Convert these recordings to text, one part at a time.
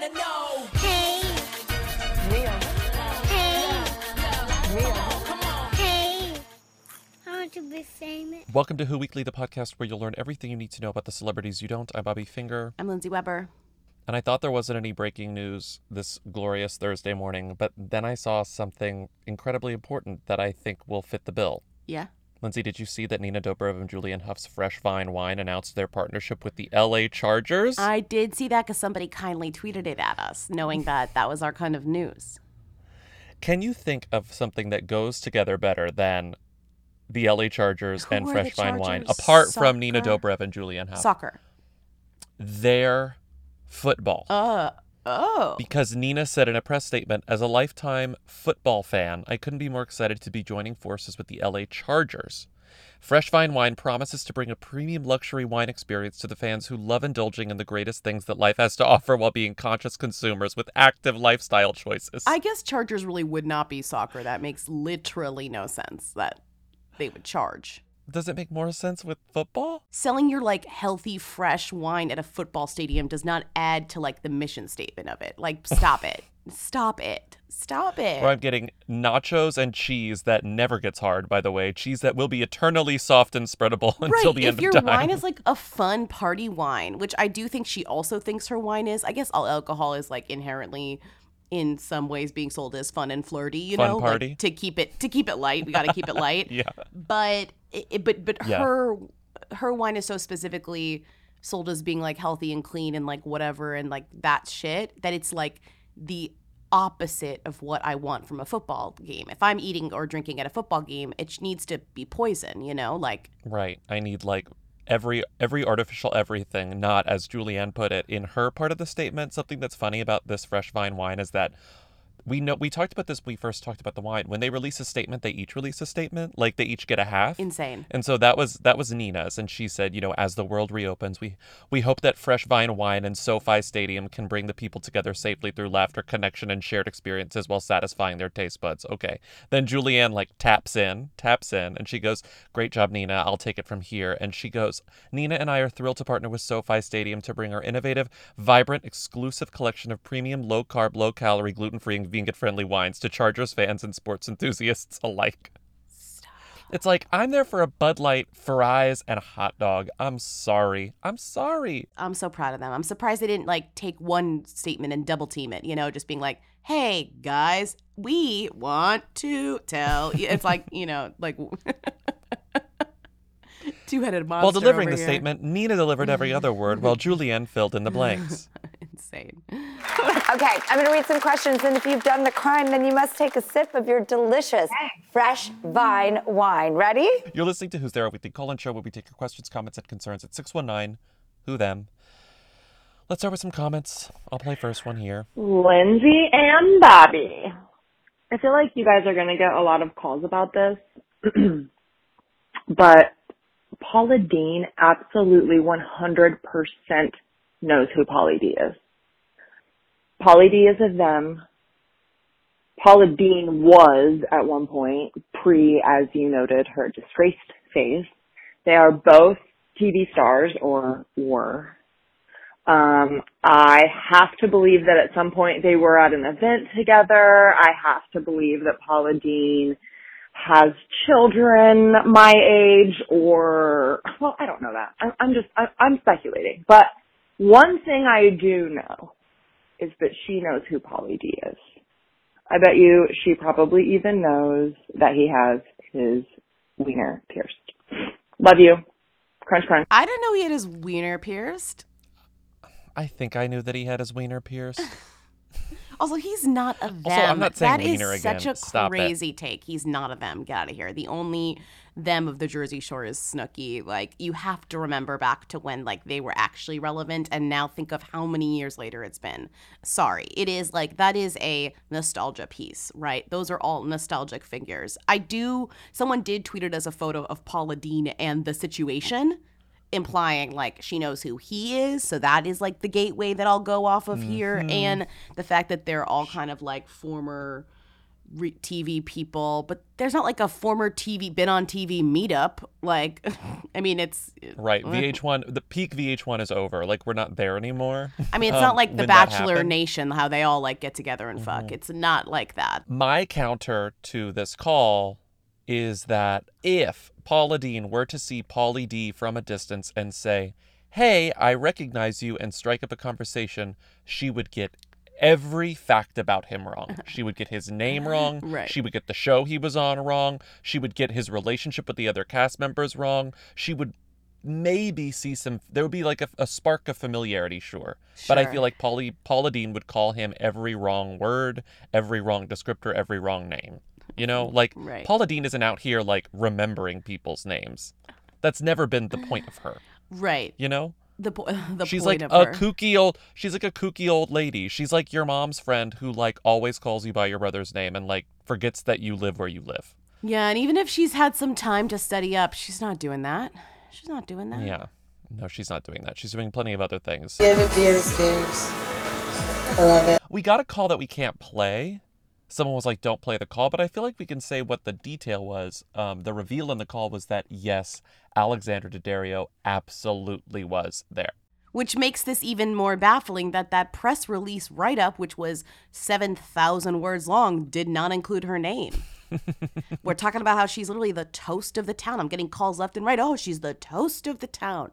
wanna know. hey, hey. I want to be famous. Welcome to Who Weekly, the podcast where you'll learn everything you need to know about the celebrities you don't. I'm Bobby Finger. I'm Lindsey Weber. And I thought there wasn't any breaking news this glorious Thursday morning, but then I saw something incredibly important that I think will fit the bill. Yeah. Lindsey, did you see that Nina Dobrev and Julianne Hough's Fresh Vine Wine announced their partnership with the LA Chargers? I did see that because somebody kindly tweeted it at us, knowing that that was our kind of news. Can you think of something that goes together better than the LA Chargers Who and Fresh Vine Wine, apart from Nina Dobrev and Julianne Hough? Soccer. Their football. Uh, oh. Because Nina said in a press statement, as a lifetime football fan, I couldn't be more excited to be joining forces with the LA Chargers. Fresh Vine Wine promises to bring a premium luxury wine experience to the fans who love indulging in the greatest things that life has to offer while being conscious consumers with active lifestyle choices. I guess Chargers really would not be soccer. That makes literally no sense that they would charge. Does it make more sense with football? Selling your like healthy, fresh wine at a football stadium does not add to like the mission statement of it. Like, stop it. Stop it. Stop it. Where I'm getting nachos and cheese that never gets hard, by the way. Cheese that will be eternally soft and spreadable until right. the if end of time. If your wine is like a fun party wine, which I do think she also thinks her wine is. I guess all alcohol is like inherently in some ways being sold as fun and flirty, you Fun know, like, to keep it to keep it light. We got to keep it light. yeah. But it, but but Yeah. her her wine is so specifically sold as being like healthy and clean and like whatever and like that shit that it's like the opposite of what I want from a football game. If I'm eating or drinking at a football game, it needs to be poison, you know? Like Right. I need like every every artificial everything, not as Julianne put it in her part of the statement. Something that's funny about this fresh vine wine is that we know we talked about this when we first talked about the wine. When they release a statement, they each release a statement. Like they each get a half. insane. And so that was that was Nina's, and she said, you know, as the world reopens, we we hope that Fresh Vine Wine and SoFi Stadium can bring the people together safely through laughter, connection, and shared experiences while satisfying their taste buds. Okay. Then Julianne like taps in, taps in, and she goes, "Great job, Nina. I'll take it from here." And she goes, "Nina and I are thrilled to partner with SoFi Stadium to bring our innovative, vibrant, exclusive collection of premium, low carb, low calorie, gluten free, and vegan friendly wines to Chargers fans and sports enthusiasts alike." Stop. It's like I'm there for a Bud Light, fries, and a hot dog. I'm sorry. I'm sorry. I'm so proud of them. I'm surprised they didn't like take one statement and double team it, you know, just being like, "Hey guys, we want to tell." you." It's like, you know, like two-headed monster. While delivering the here. statement, Nina delivered every other word while Julianne filled in the blanks. Insane. Okay, I'm going to read some questions, and if you've done the crime, then you must take a sip of your delicious fresh vine wine. Ready? You're listening to Who's There, a weekly call-in show where we take your questions, comments, and concerns at 619 Who Them. Let's start with some comments. I'll play first one here. Lindsey and Bobby. I feel like you guys are going to get a lot of calls about this, but Paula Deen absolutely 100% knows who Pauly D is. Pauly D is a them. Paula Deen was at one point pre, as you noted, her disgraced phase. They are both TV stars or were. Um, I have to believe that at some point they were at an event together. I have to believe that Paula Deen has children my age or, well, I don't know that. I'm, just, I'm speculating. But one thing I do know is that she knows who Pauly D is. I bet you she probably even knows that he has his wiener pierced. Love you. Crunch crunch. I didn't know he had his wiener pierced. I think I knew that he had his wiener pierced. Also, he's not a them. Also, I'm not saying That is wiener such again. a Stop it. crazy take. He's not a them. Get out of here. The only them of the Jersey Shore is Snooki. Like you have to remember back to when like they were actually relevant, and now think of how many years later it's been. Sorry, it is like that is a nostalgia piece, right? Those are all nostalgic figures. I do. Someone did tweet it as a photo of Paula Deen and the situation implying like she knows who he is so that is like the gateway that i'll go off of here mm-hmm. and the fact that they're all kind of like former re- tv people but there's not like a former tv been on tv meetup like i mean it's uh, Right. VH1, the peak VH1 is over. Like, we're not there anymore. i mean it's um, not like the bachelor nation how they all like get together and fuck mm-hmm. it's not like that My counter to this call is that if Paula Deen were to see Pauly D from a distance and say, Hey, I recognize you, and strike up a conversation, she would get every fact about him wrong. She would get his name wrong. Right. She would get the show he was on wrong. She would get his relationship with the other cast members wrong. She would maybe see some there would be like a, a spark of familiarity sure sure. but i feel like Paulie, paula deen would call him every wrong word every wrong descriptor every wrong name you know? Like Right. paula deen isn't out here like remembering people's names. That's never been the point of her. Right. You know? The, po- the she's point like of a her. kooky old she's like a kooky old lady. She's like your mom's friend who like always calls you by your brother's name and like forgets that you live where you live. Yeah and even if she's had some time to study up she's not doing that. She's not doing that. Yeah. No she's not doing that. She's doing plenty of other things. I love it. we got a call that we can't play. Someone was like, "Don't play the call," but I feel like we can say what the detail was. Um, the reveal in the call was that yes, Alexandra Daddario absolutely was there. which makes this even more baffling that that press release write up, which was 7,000 words long, did not include her name. We're talking about how she's literally the toast of the town. I'm getting calls left and right. Oh, she's the toast of the town.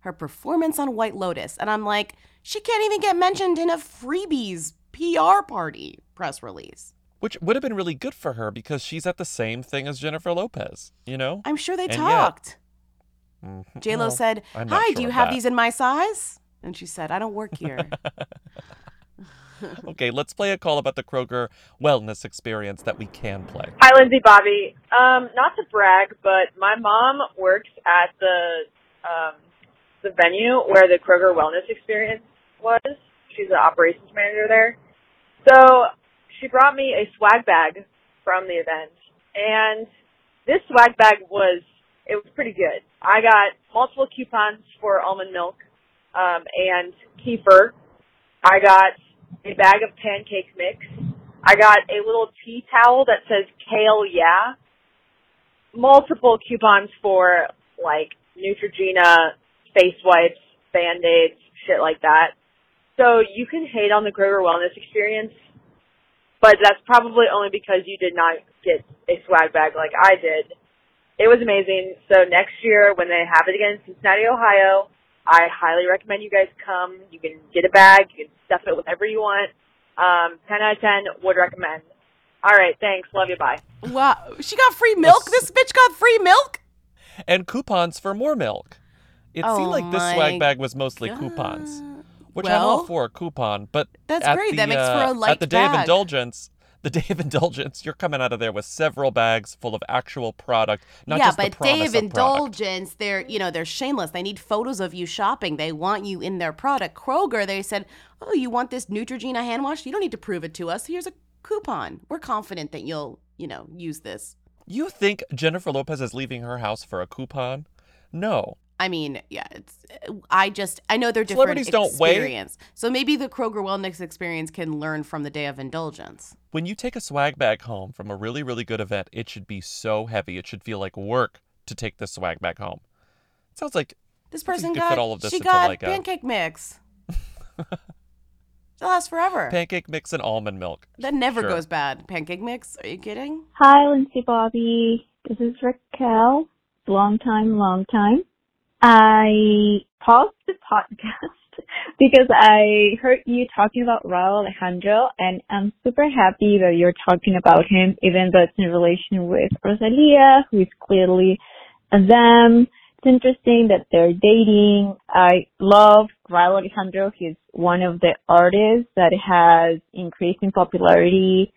Her performance on White Lotus. And I'm like, she can't even get mentioned in a freebies PR party press release. Which would have been really good for her because she's at the same thing as Jennifer Lopez, you know? I'm sure they And yet- talked. Mhm. J Lo Well, said, Hi, sure do you have that. these in my size? And she said, I don't work here. Okay, let's play a call about the Kroger wellness experience that we can play. Hi, Lindsey Bobby. Um, not to brag, but my mom works at the um, the venue where the Kroger Wellness Experience was. She's the operations manager there. So she brought me a swag bag from the event, and this swag bag was it was pretty good. I got multiple coupons for almond milk um, and kefir. I got a bag of pancake mix. I got a little tea towel that says kale yeah. Multiple coupons for like Neutrogena, face wipes, band-aids, shit like that. So you can hate on the Kroger Wellness experience, but that's probably only because you did not get a swag bag like I did. It was amazing. So next year when they have it again in Cincinnati, Ohio, I highly recommend you guys come. You can get a bag, you can stuff it with whatever you want. Um, 10 out of 10 would recommend. All right, thanks. Love you. Bye. wow. She got free milk? This bitch got free milk? And coupons for more milk. It Oh seemed like this swag bag was mostly coupons. Which I'm all Well, for a coupon, but that's great. The, That makes for a uh, light At the day of indulgence, the day of indulgence, you're coming out of there with several bags full of actual product, not yeah, just but the day of of product. indulgence, they're you know they're shameless. They need photos of you shopping. They want you in their product. Kroger, they said, "Oh, you want this Neutrogena hand wash? You don't need to prove it to us. Here's a coupon. We're confident that you'll you know use this." You think Jennifer Lopez is leaving her house for a coupon? No. I mean, yeah, it's. I just I know they're different Celebrities don't wait. experience. So maybe the Kroger Wellness experience can learn from the day of indulgence. When you take a swag bag home from a really, really good event, it should be so heavy. It should feel like work to take the swag bag home. It sounds like This person could got fit all of this she got like, a- pancake mix. It lasts forever. pancake mix and almond milk. that never Sure. goes bad. Pancake mix? Are you kidding? Hi, Lindsey Bobby. This is Rick Raquel. Long time, long time. I paused the podcast because I heard you talking about Rauw Alejandro, and I'm super happy that you're talking about him, even though it's in relation with Rosalia, who is clearly them. It's interesting that they're dating. I love Rauw Alejandro. He's one of the artists that has increased in popularity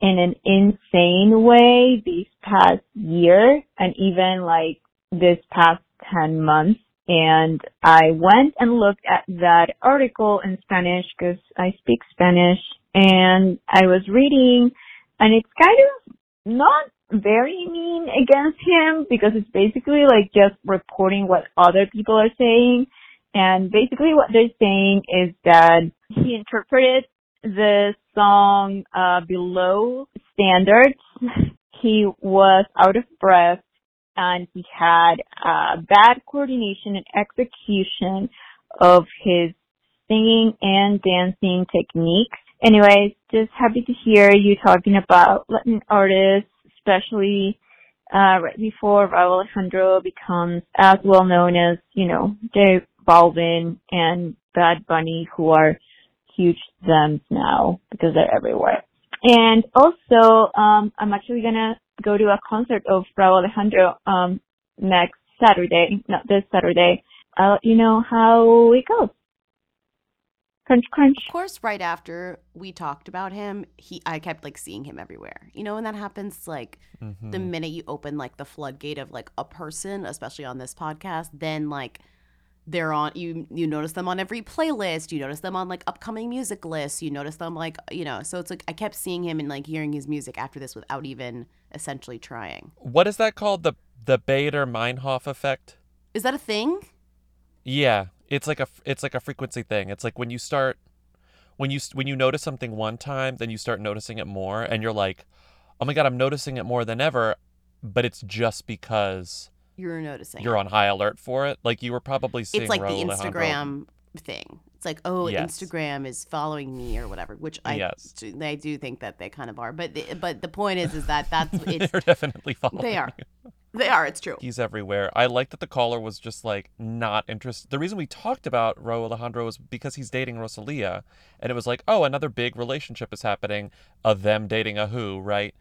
in an insane way this past year and even like this past 10 months. And I went and looked at that article in Spanish because I speak Spanish and I was reading and it's kind of not very mean against him because it's basically like just reporting what other people are saying. And basically what they're saying is that he interpreted the song uh, below standards. He was out of breath and he had uh, bad coordination and execution of his singing and dancing techniques. Anyways, just happy to hear you talking about Latin artists, especially uh, right before Rauw Alejandro becomes as well known as, you know, J Balvin and Bad Bunny, who are huge thems now because they're everywhere. And also, um, I'm actually gonna go to a concert of Rauw Alejandro um, next Saturday, not this Saturday. I'll let you know how it goes. Crunch, crunch. Of course, right after we talked about him, he I kept like seeing him everywhere. You know, when that happens, like Mm-hmm. the minute you open like the floodgate of like a person, especially on this podcast, then like they're on you you notice them on every playlist, you notice them on like upcoming music lists, you notice them like you know, so it's like I kept seeing him and like hearing his music after this without even essentially trying. What is that called? The the Baader Meinhof effect? Is that a thing? Yeah, it's like a it's like a frequency thing. It's like when you start when you when you notice something one time, then you start noticing it more, and you're like, oh my god, I'm noticing it more than ever. But it's just because You're noticing. you're on high alert for it. Like you were probably seeing. it's like the Alejandro- Instagram thing. It's like, oh, Yes. Instagram is following me or whatever, which I Yes. do- I do think that they kind of are. But the, but the point is, is that that's it's They're definitely following. they are, you. they are. It's true. He's everywhere. I like that the caller was just like not interested. The reason we talked about Rauw Alejandro was because he's dating Rosalia, and it was like, oh, another big relationship is happening of them dating a who, right?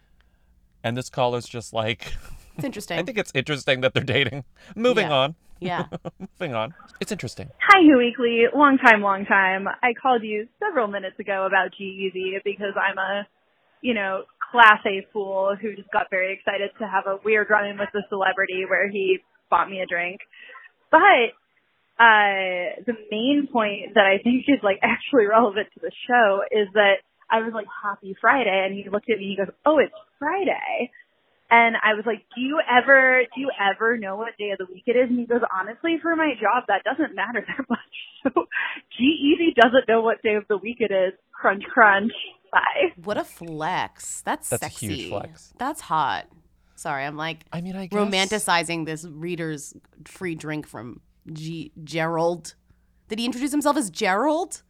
And this caller's just like, It's interesting. I think it's interesting that they're dating. Moving Yeah. on. Yeah. Moving on. It's interesting. Hi, Who Weekly. Long time, long time. I called you several minutes ago about G-Eazy because I'm a, you know, class A fool who just got very excited to have a weird run-in with the celebrity where he bought me a drink. But, uh, the main point that I think is like actually relevant to the show is that I was like, happy Friday. And he looked at me and he goes, oh, it's Friday. And I was like, do you ever, do you ever know what day of the week it is? And he goes, honestly, for my job, that doesn't matter that much. So G-Eazy doesn't know what day of the week it is. Crunch, crunch. Bye. What a flex. That's, That's a sexy. huge flex. That's hot. Sorry, I'm like I mean, I guess. romanticizing this reader's free drink from G- Gerald. Did he introduce himself as Gerald?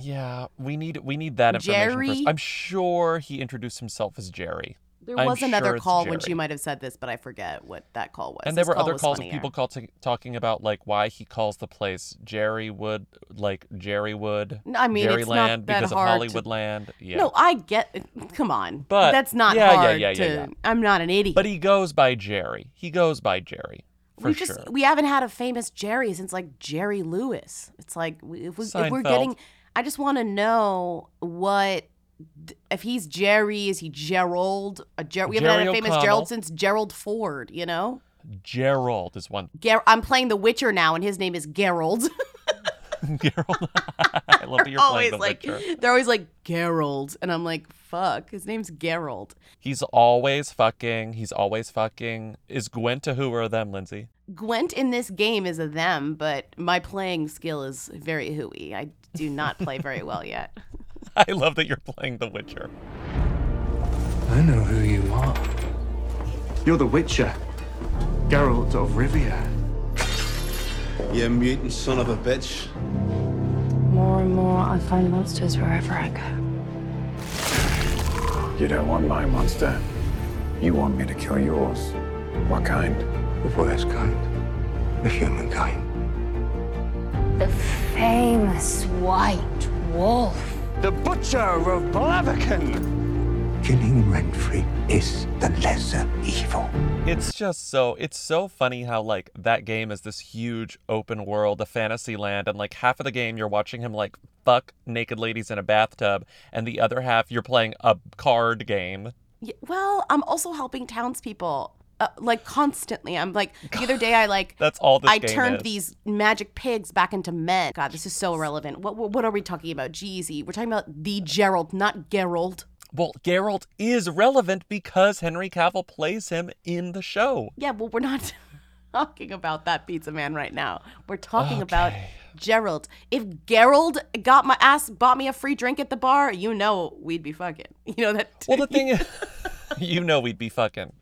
Yeah, we need we need that information first. Jerry? I'm sure he introduced himself as Jerry. There I'm was another sure it's call when she might have said this, but I forget what that call was. And there were call other calls of people call to, talking about like why he calls the place Jerrywood, like Jerrywood, No, I mean, it's not that because of hard to- Hollywoodland. Yeah. No, I get. Come on, But- that's not yeah, yeah, hard yeah, yeah, to. yeah. I'm not an idiot. but he goes by Jerry. He goes by Jerry for we sure. just we haven't had a famous Jerry since like Jerry Lewis. It's like if, we, if we're getting, I just want to know what if he's Jerry, is he Gerald? A Ger- we haven't had a famous O'Connell. Gerald since Gerald Ford. You know, Gerald is one. Ger- I'm playing The Witcher now, and his name is Gerald. Gerald. I love that you're always playing the like Witcher. they're always like Gerald, and I'm like, fuck, his name's Gerald. He's always fucking. He's always fucking. Is Gwent a who or them, Lindsey? Gwent in this game is a them, but my playing skill is very hooey. I do not play very well yet. I love that you're playing The Witcher. I know who you are. You're the Witcher, Geralt of Rivia. You mutant son of a bitch. More and more, I find monsters wherever I go. You don't want my monster. You want me to kill yours. What kind? The worst kind. The human kind. The famous white wolf. The Butcher of Blaviken. killing Renfri is the lesser evil. It's just so it's so funny how like that game is this huge open world, a fantasy land, and like half of the game you're watching him like fuck naked ladies in a bathtub, and the other half you're playing a card game. Yeah, well, I'm also helping townspeople. Uh, like constantly, I'm like the other day. I like That's all this I turned is. these magic pigs back into men. God, this is so irrelevant. What what, are we talking about? G-Eazy, we're talking about the Gerald, not Gerald. Well, Geralt is relevant because Henry Cavill plays him in the show. Yeah, well, we're not talking about that pizza man right now. We're talking about Gerald. If Gerald got my ass, bought me a free drink at the bar, you know we'd be fucking. You know that. Well, the thing is, you know we'd be fucking.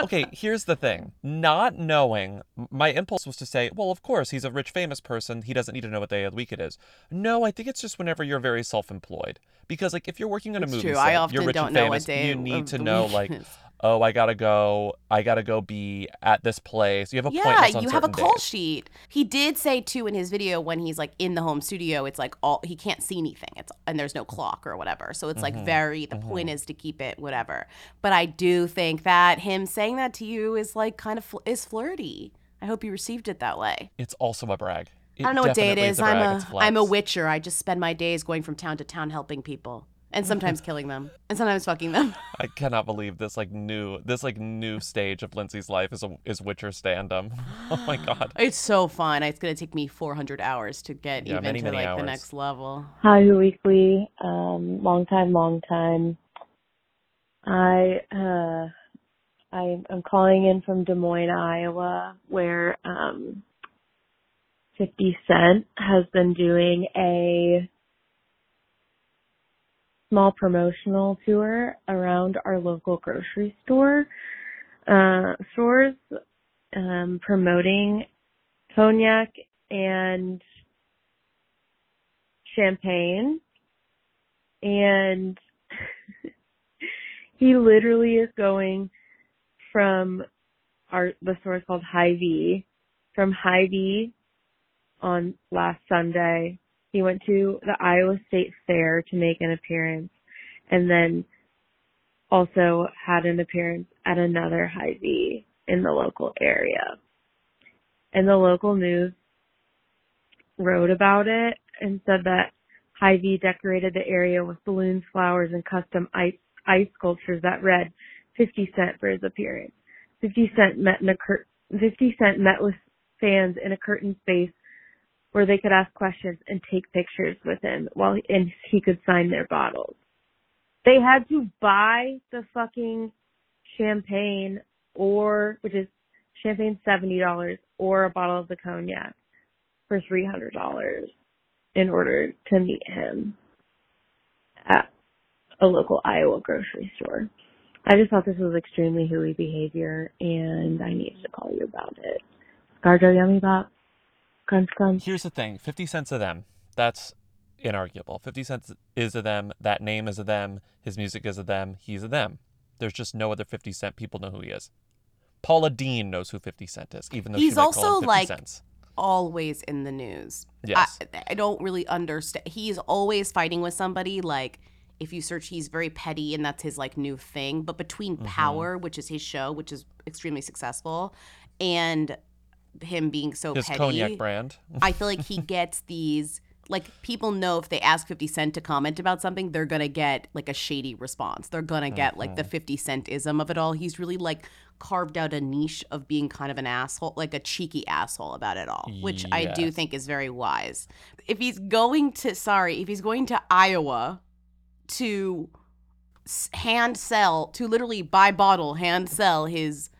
Okay, here's the thing. Not knowing, my impulse was to say, well, of course, he's a rich, famous person. He doesn't need to know what day of the week it is. No, I think it's just whenever you're very self-employed. Because, like, if you're working on a It's movie true. set, I you're rich don't and know what famous, day you need to know, like. oh, I gotta go, I gotta go be at this place. You have a Yeah, you have a call days. sheet. He did say too in his video when he's like in the home studio, it's like all he can't see anything. It's and there's no clock or whatever. So it's like Mhm, very the point is to keep it whatever. But I do think that him saying that to you is like kind of fl- is flirty. I hope you received it that way. It's also a brag. I don't know what day it definitely is. a I'm a I'm a witcher. I just spend my days going from town to town helping people and sometimes killing them and sometimes fucking them. I cannot believe this like new this like new stage of Lindsey's life is a is Witcher standum. Oh my god. It's so fun. It's gonna take me 400 hours to get Yeah, even many, to many like the next level. Hi, Who Weekly. Um, long time, long time. I uh, I I'm calling in from Des Moines, Iowa, where um, 50 Cent has been doing a small promotional tour around our local grocery store uh, stores, um, promoting cognac and champagne and he literally is going from our the store is called Hy-Vee from Hy-Vee on last Sunday. He went to the Iowa State Fair to make an appearance and then also had an appearance at another Hy-Vee in the local area. And the local news wrote about it and said that Hy-Vee decorated the area with balloons, flowers, and custom ice, ice sculptures that read 50 Cent for his appearance. 50 Cent met in a cur- 50 Cent met with fans in a curtain space where they could ask questions and take pictures with him while and he could sign their bottles. They had to buy the fucking champagne or which is champagne seventy dollars or a bottle of the cognac for three hundred dollars in order to meet him at a local Iowa grocery store. I just thought this was extremely hooey behavior and I needed to call you about it. Scarjo Yummy Bop. Crunch crunch. Here's the thing 50 cents of them. That's inarguable. 50 cents is a them. That name is a them. His music is a them. He's a them. There's just no other 50 Cent people know who he is. Paula Deen knows who 50 Cent is, even though He's she might also call him 50 like cents. always in the news. Yes. I, I don't really understand. He's always fighting with somebody. Like if you search, he's very petty, and that's his like new thing. But between Mm-hmm. Power, which is his show, which is extremely successful, and him being so His petty, cognac brand. I feel like he gets these. Like people know if they ask 50 Cent to comment about something, they're gonna get like a shady response. They're gonna get like the Mm-hmm. 50 Cent ism of it all. He's really like carved out a niche of being kind of an asshole, like a cheeky asshole about it all, which I do think is very wise. If he's going to, sorry, if he's going to Iowa to hand sell, to literally buy bottle, hand sell his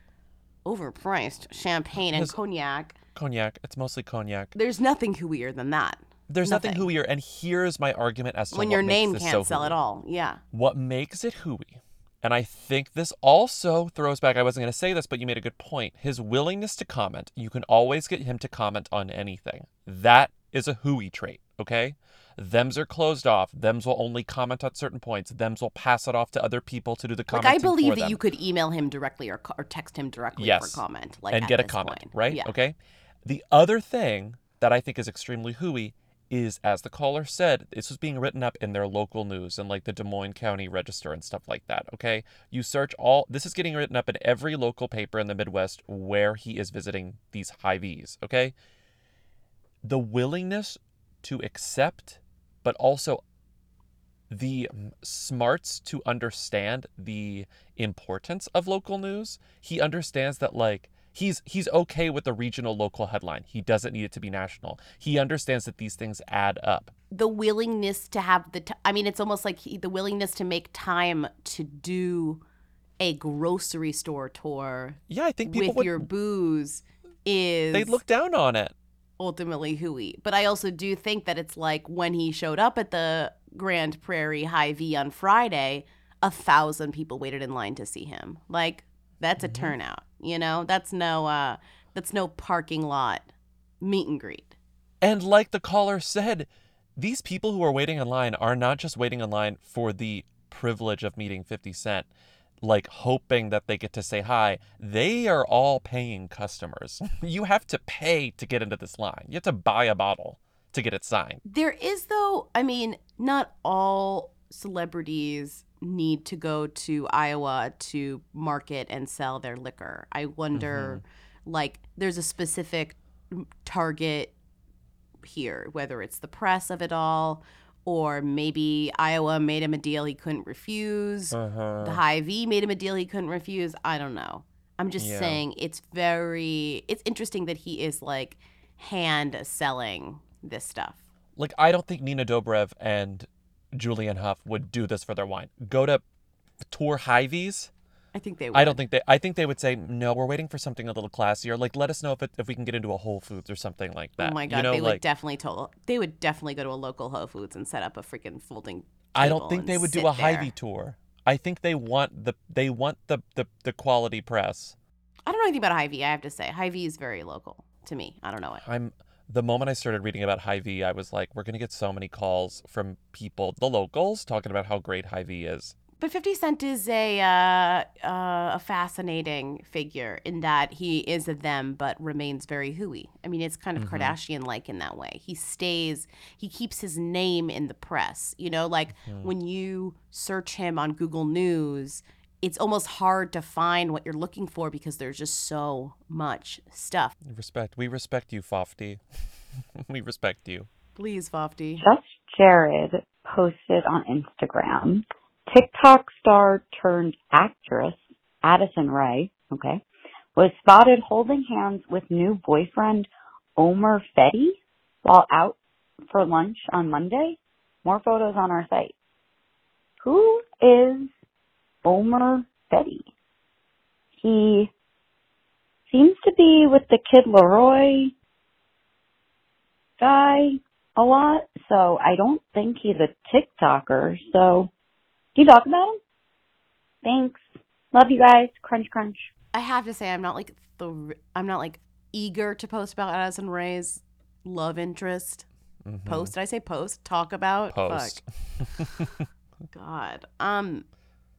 overpriced champagne and cognac, Cognac. It's mostly cognac. there's nothing hooier than that. There's nothing, hooier, and here's my argument as to when your name can't so sell hooey. at all. Yeah. What makes it hooey, and I think this also throws back, I wasn't going to say this, but you made a good point. His willingness to comment. You can always get him to comment on anything. That is a hooey trait, okay? Thems are closed off. Thems will only comment on certain points. Thems will pass it off to other people to do the comment. Like I believe that them. you could email him directly or, or text him directly yes. for comment, like and get a comment, point. right? Yeah. Okay. The other thing that I think is extremely hooey is, as the caller said, this was being written up in their local news and like the Des Moines County Register and stuff like that. Okay. You search all, this is getting written up in every local paper in the Midwest where he is visiting these Hy-Vees. Okay. The willingness to accept, but also the smarts to understand the importance of local news. He understands that, like, he's he's okay with the regional local headline. He doesn't need it to be national. He understands that these things add up. The willingness to have the t- I mean it's almost like he, the willingness to make time to do a grocery store tour. Yeah, I think people with would, your booze is they look down on it. Ultimately hooey. But I also do think that it's like when he showed up at the Grand Prairie Hy-Vee on Friday, a thousand people waited in line to see him. Like that's a Mm-hmm. turnout. You know, that's no uh that's no parking lot meet and greet. And like the caller said, these people who are waiting in line are not just waiting in line for the privilege of meeting 50 Cent, like hoping that they get to say hi. They are all paying customers. you have to pay to get into this line, you have to buy a bottle to get it signed. There is though, I mean, not all celebrities need to go to Iowa to market and sell their liquor. I wonder mm-hmm. like there's a specific target here, whether it's the press of it all or maybe Iowa made him a deal he couldn't refuse. Uh-huh. The Hy-Vee made him a deal he couldn't refuse. I don't know. I'm just Yeah. saying it's very it's interesting that he is like hand selling this stuff. Like, I don't think Nina Dobrev and Julianne Hough would do this for their wine. Go to tour Hy-Vees. I think they would. I don't think they. I think they would say no. We're waiting for something a little classier. Like, let us know if it, if we can get into a Whole Foods or something like oh that. Oh my god, you know, they would definitely tell they would definitely go to a local Whole Foods and set up a freaking folding. I don't think they would do a Hy-Vee tour. I think they want the they want the the, the quality press. I don't know anything about Hy-Vee. I have to say, Hy-Vee is very local to me. I don't know it. I'm the moment I started reading about Hy-Vee, I was like, we're gonna get so many calls from people, the locals, talking about how great Hy-Vee is. But Fifty Cent is a uh, uh, a fascinating figure in that he is a them, but remains very hooey. I mean, it's kind of Mhm. Kardashian-like in that way. He stays, he keeps his name in the press. You know, like Mhm. when you search him on Google News, it's almost hard to find what you're looking for because there's just so much stuff. Respect. We respect you, Fofty. we respect you. Please, Fofty. Just Jared posted on Instagram TikTok star turned actress Addison Rae, okay, was spotted holding hands with new boyfriend Omer Fedi while out for lunch on Monday. More photos on our site. Who is Omer Fedi? He seems to be with the Kid LAROI guy a lot, so I don't think he's a TikToker. So, you talk about him? Thanks. Love you guys. Crunch, crunch. I have to say, I'm not like the I'm not like eager to post about Addison Rae's love interest. Mhm. Post? Did I say post? Talk about? Post. Fuck. God. Um,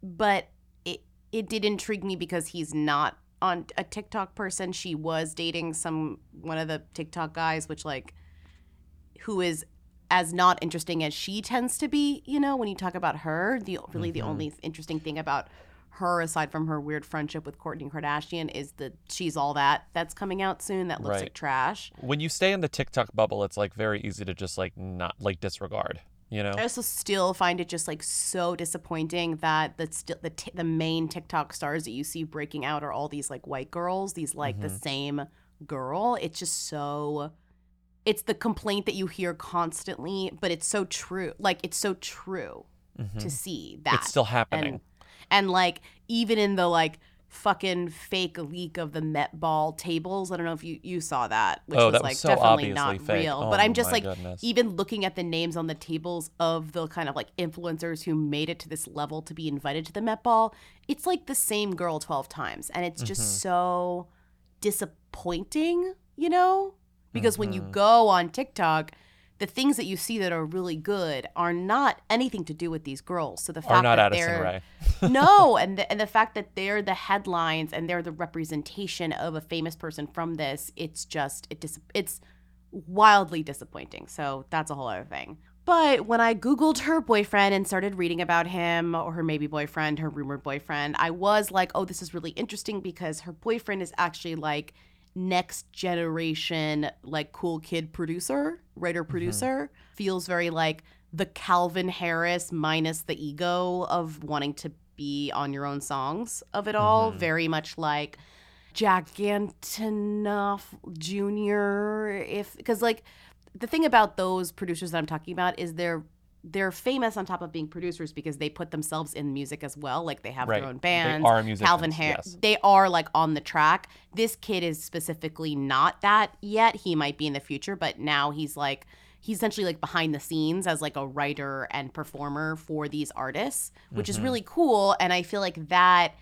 but it it did intrigue me because he's not on a TikTok person. She was dating some one of the TikTok guys, which like who is as not interesting as she tends to be. You know, when you talk about her, the really the Mhm. only interesting thing about her aside from her weird friendship with Kourtney Kardashian is that she's all that that's coming out soon that looks Right. like trash. When you stay in the TikTok bubble, it's like very easy to just like not like disregard. You know. I also still find it just like so disappointing that the still the t- the main TikTok stars that you see breaking out are all these like white girls, these like the Mhm. same girl. It's just so it's the complaint that you hear constantly, but it's so true. Like it's so true Mhm. to see that It's still happening. And, and like even in the like fucking fake leak of the Met Ball tables, I don't know if you you saw that, which Oh, was that was like so definitely not fake. real. Oh but I'm just like goodness. even looking at the names on the tables of the kind of like influencers who made it to this level to be invited to the Met Ball, it's like the same girl 12 times. And it's just Mhm. so disappointing, you know? Because when you Mhm. go on TikTok, the things that you see that are really good are not anything to do with these girls. So the fact that Addison they're no, and the, and the fact that they're the headlines and they're the representation of a famous person from this, it's just it dis- it's wildly disappointing. So that's a whole other thing. But when I Googled her boyfriend and started reading about him or her maybe boyfriend, her rumored boyfriend, I was like, oh, this is really interesting because her boyfriend is actually like next generation, like cool kid producer, writer mm-hmm. producer. Feels very like the Calvin Harris minus the ego of wanting to be on your own songs of it all. Mm-hmm. Very much like Jack Antonoff Jr. If because like the thing about those producers that I'm talking about is they're they're famous on top of being producers because they put themselves in music as well. Like they have Right. their own bands. They are musicians, Calvin Harris. yes. They are like on the track. This kid is specifically not that yet. He might be in the future, but now he's like he's essentially like behind the scenes as like a writer and performer for these artists, which is Mhm. really cool. And I feel like that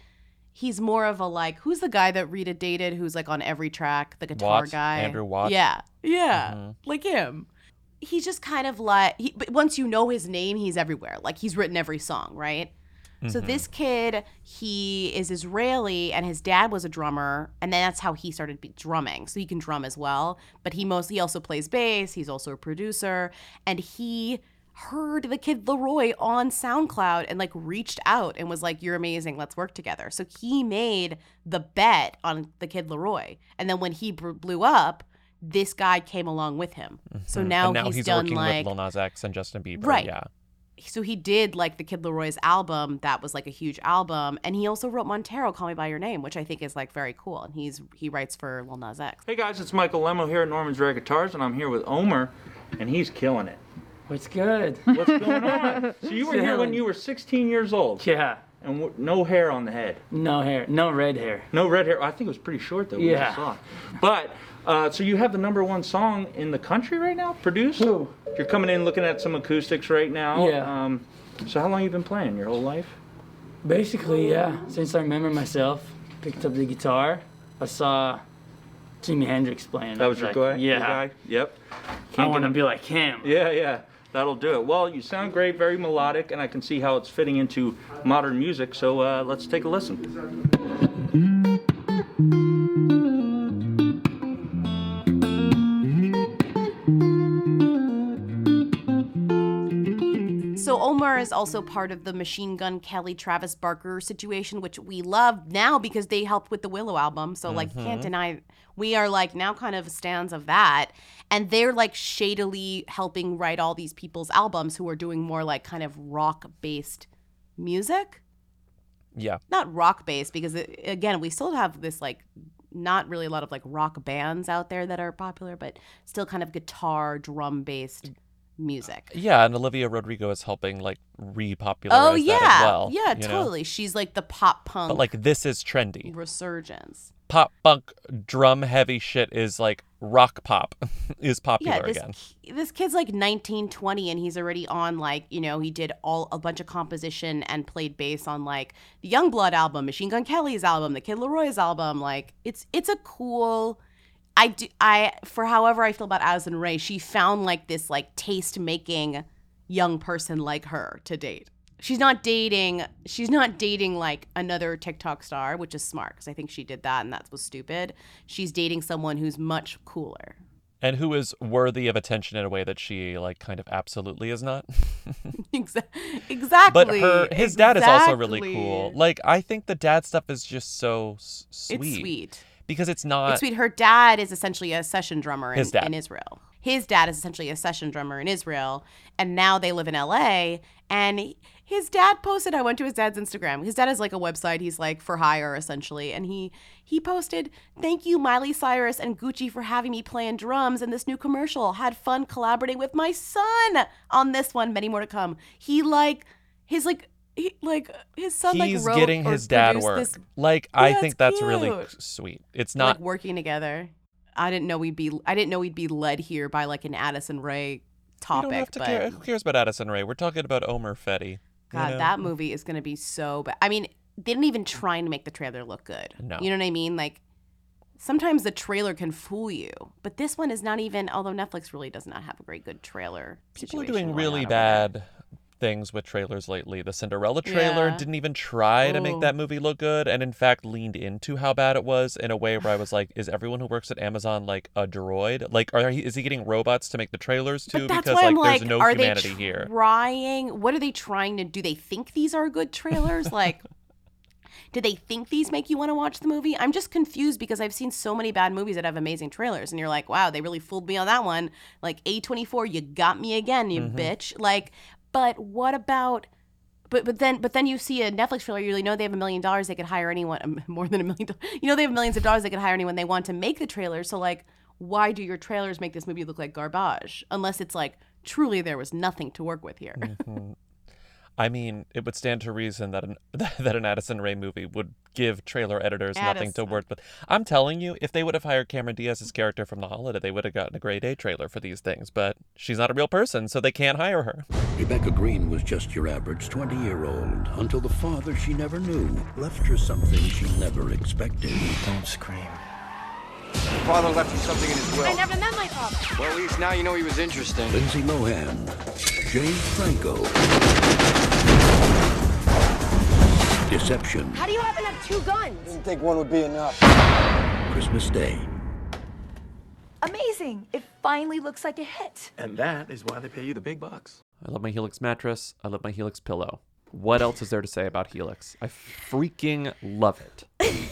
he's more of a like who's the guy that Rita dated who's like on every track, the guitar Watt? guy. Andrew Watt? Yeah. Yeah. Mhm. Like him. He's just kind of like he, but once you know his name, he's everywhere. Like he's written every song, right? So Mhm. this kid, he is Israeli, and his dad was a drummer, and then that's how he started be- drumming. So he can drum as well, but he mostly also plays bass. He's also a producer, and he heard the kid LAROI on SoundCloud and like reached out and was like, "You're amazing. Let's work together." So he made the bet on the kid LAROI, and then when he blew up, this guy came along with him. So Mhm. now, and now he's, he's, done working like with Lil Nas X and Justin Bieber. Right. Yeah. so he did like the Kid LAROI's album that was like a huge album, and he also wrote Montero, "Call Me by Your Name," which I think is like very cool. And he's he writes for Lil Nas X. Hey guys, it's Michael Lemo here at Norman's Rare Guitars, and I'm here with Omer, and he's killing it. What's good? What's going on? so you were here when you were 16 years old. Yeah. And w- no hair on the head. No hair. No red hair. No red hair. I think it was pretty short though. when we Yeah. saw. But uh, so you have the number one song in the country right now, produced. Who? You're coming in looking at some acoustics right now. Yeah. Um, so how long you been playing? Your whole life? Basically, yeah. Since I remember myself, picked up the guitar. I saw Jimi Hendrix playing. That was your guy. Yeah. Your guy? Yep. I want to be like him. Yeah, yeah. That'll do it. Well, you sound great, very melodic, and I can see how it's fitting into modern music. So uh, let's take a listen. Is also part of the Machine Gun Kelly Travis Barker situation, which we love now because they helped with the Willow album. So like can't Mhm. deny we are like now kind of stands of that. And they're like shadily helping write all these people's albums who are doing more like kind of rock based music. Yeah. Not rock based because it, again, we still have this like not really a lot of like rock bands out there that are popular, but still kind of guitar drum based music. Yeah, and Olivia Rodrigo is helping like repopularize Oh yeah, that as well. yeah, you know? totally. She's like the pop punk But like this is trendy. resurgence. Pop punk drum heavy shit is like rock pop is popular yeah, this again. this kid's like 19, 20 and he's already on like you know he did all a bunch of composition and played bass on like the YUNGBLUD album, Machine Gun Kelly's album, the Kid LAROI's album. Like it's it's a cool. I do I for however I feel about Addison Rae, she found like this like taste making young person like her to date. She's not dating. She's not dating like another TikTok star, which is smart because I think she did that and that was stupid. She's dating someone who's much cooler. And who is worthy of attention in a way that she like kind of absolutely is not. Exa- exactly. But her his dad is also really cool. Like I think the dad stuff is just so s- sweet. It's sweet. Because it's not it's sweet. Her dad is essentially a session drummer in, in Israel. His dad is essentially a session drummer in Israel, and now they live in LA. And he- his dad posted. I went to his dad's Instagram. His dad has like a website. He's like for hire essentially, and he he posted, "Thank you, Miley Cyrus and Gucci, for having me playing drums in this new commercial. Had fun collaborating with my son on this one. Many more to come." He like his like. He, like his son he's like wrote getting or his dad work. this Like I think that's really sweet. It's like not working together. I didn't know we'd be. I didn't know we'd be led here by like an Addison Rae you topic. don't have to but care. Who cares about Addison Rae? We're talking about Omer Fedi. you God, know? that movie is gonna be so bad. I mean, they didn't even try to make the trailer look good. No. You know what I mean? Like sometimes the trailer can fool you, but this one is not even. Although Netflix really does not have a great good trailer. People are doing really on over there. bad things with trailers lately. The Cinderella trailer Yeah. didn't even try to make that movie look good, and in fact leaned into how bad it was in a way where I was like, "Is everyone who works at Amazon like a droid? Like, are he, is he getting robots to make the trailers too? Because like, I'm like, there's no are humanity they here." trying? What are they trying to do? They think these are good trailers? like, do they think these make you want to watch the movie? I'm just confused because I've seen so many bad movies that have amazing trailers, and you're like, wow, they really fooled me on that one. Like A24, you got me again, you Mm-hmm. bitch. Like, but what about? But but then but then you see a Netflix trailer, you really know they have a million dollars, they could hire anyone more than a million. dollars. You know they have millions of dollars, they could hire anyone they want to make the trailer. So like, why do your trailers make this movie look like garbage? Unless it's like truly there was nothing to work with here. Mhm. I mean, it would stand to reason that an that an Addison Rae movie would give trailer editors nothing to work with. I'm telling you, if they would have hired Cameron Diaz's character from The Holiday, they would have gotten a grade A trailer for these things. But she's not a real person, so they can't hire her. Rebecca Green was just your average 20 year old until the father she never knew left her something she never expected. Don't scream. Father left you something in his will. I never met my father. Well, at least now you know he was interesting. Lindsay Lohan, James Franco. Deception, How do you happen to have two guns? Didn't think one would be enough. Christmas Day. Amazing. It finally looks like a hit. And that is why they pay you the big bucks. I love my Helix mattress. I love my Helix pillow. What else is there to say about Helix? I freaking love it.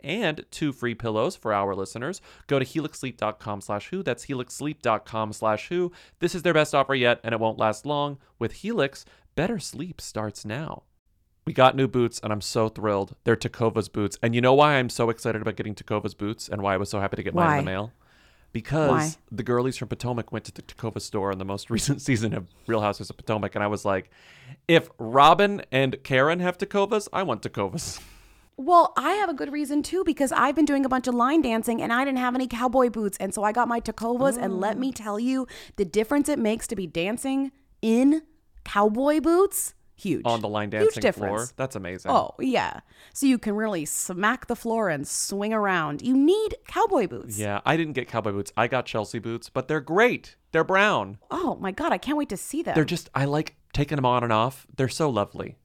and two free pillows for our listeners. Go to helixsleep.com slash who. That's helixsleep.com slash who. This is their best offer yet, and it won't last long. With Helix, better sleep starts now. We got new boots, and I'm so thrilled. They're Tecovas boots. And you know why I'm so excited about getting Tecovas boots and why I was so happy to get mine in the mail? Because Why? the girlies from Potomac went to the Takova store in the most recent season of Real Housewives of Potomac, and I was like, if Robin and Karen have Tecovas, I want Tecovas. Well, I have a good reason too because I've been doing a bunch of line dancing and I didn't have any cowboy boots. And so I got my Tecovas. And let me mm. tell you, the difference it makes to be dancing in cowboy boots, huge. On the line Huge dancing difference. floor. That's amazing. Oh, yeah. So you can really smack the floor and swing around. You need cowboy boots. Yeah, I didn't get cowboy boots. I got Chelsea boots, but they're great. They're brown. Oh my God, I can't wait to see them. They're just, I like taking them on and off. They're so lovely.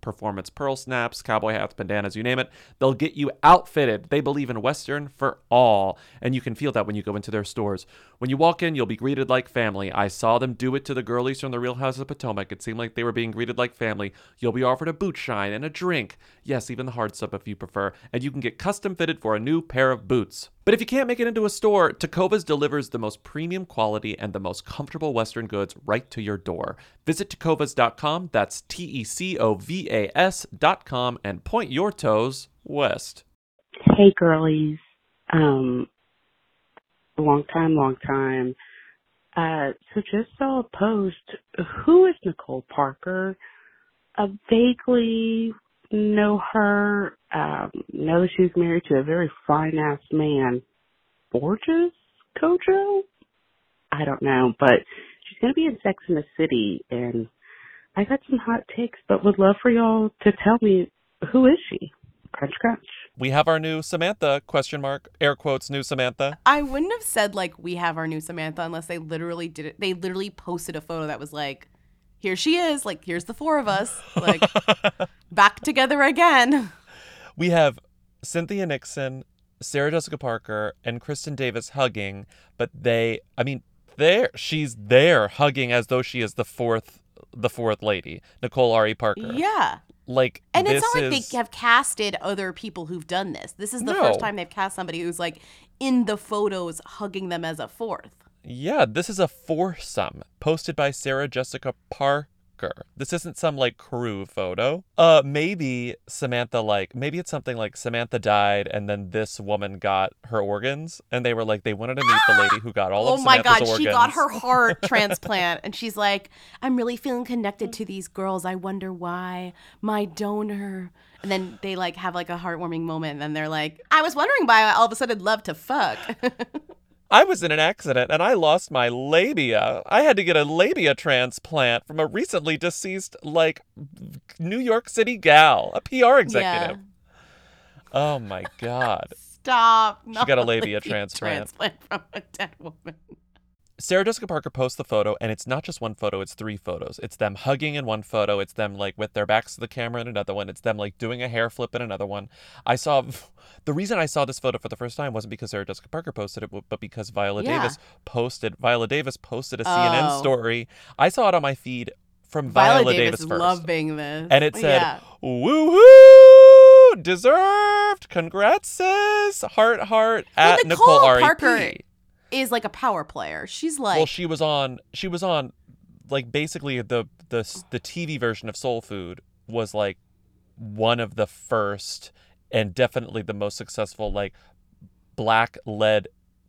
performance pearl snaps, cowboy hats, bandanas, you name it. They'll get you outfitted. They believe in Western for all. And you can feel that when you go into their stores. When you walk in, you'll be greeted like family. I saw them do it to the girlies from the Real House of Potomac. It seemed like they were being greeted like family. You'll be offered a boot shine and a drink. Yes, even the hard stuff if you prefer. And you can get custom fitted for a new pair of boots. But if you can't make it into a store, Tecovas delivers the most premium quality and the most comfortable Western goods right to your door. Visit tecovas.com, that's T E C O V A S.com, and point your toes west. Hey girlies. Um long time, long time. Uh so just saw a post. Who is Nicole Parker? I vaguely know her. Um know that she's married to a very fine ass man. Boris Kodjoe? I don't know, but she's gonna be in Sex in the City and I got some hot takes, but would love for y'all to tell me who is she? Crunch crunch. We have our new Samantha, question mark, air quotes, new Samantha. I wouldn't have said like we have our new Samantha unless they literally did it. They literally posted a photo that was like, here she is, like here's the four of us, like back together again. We have Cynthia Nixon, Sarah Jessica Parker, and Kristin Davis hugging, but they, I mean, there, she's there hugging as though she is the fourth, the fourth lady, Nicole Ari Parker. Yeah. Like, And it's not like is- they have casted other people who've done this. This is the No. first time they've cast somebody who's like in the photos hugging them as a fourth. Yeah, this is a foursome posted by Sarah Jessica Parker. This isn't some like crew photo. Uh maybe Samantha like maybe it's something like Samantha died and then this woman got her organs and they were like they wanted to meet the lady who got all oh of Samantha's organs. Oh my god, organs. she got her heart transplant and she's like, I'm really feeling connected to these girls. I wonder why. My donor. And then they like have like a heartwarming moment and then they're like, I was wondering why I all of a sudden love to fuck. I was in an accident and I lost my labia. I had to get a labia transplant from a recently deceased like New York City gal, a PR executive. Oh my god. Stop. She got a labia transplant. transplant from a dead woman. Sarah Jessica Parker posts the photo, and it's not just one photo, it's three photos. It's them hugging in one photo, it's them like with their backs to the camera in another one, it's them like doing a hair flip in another one. I saw the reason I saw this photo for the first time wasn't because Sarah Jessica Parker posted it, but because Viola Yeah. Davis posted Viola Davis posted a CNN Oh. story. I saw it on my feed from Viola, Viola, Davis, Davis, first. loving this. And it said, Yeah. woohoo! Deserved! Congrats, sis! Heart, heart at Nicole, Nicole, R.E.P. Is like a power player. She's like well, she was on. She was on, like basically the the the TV version of Soul Food was like one of the first and definitely the most successful like black led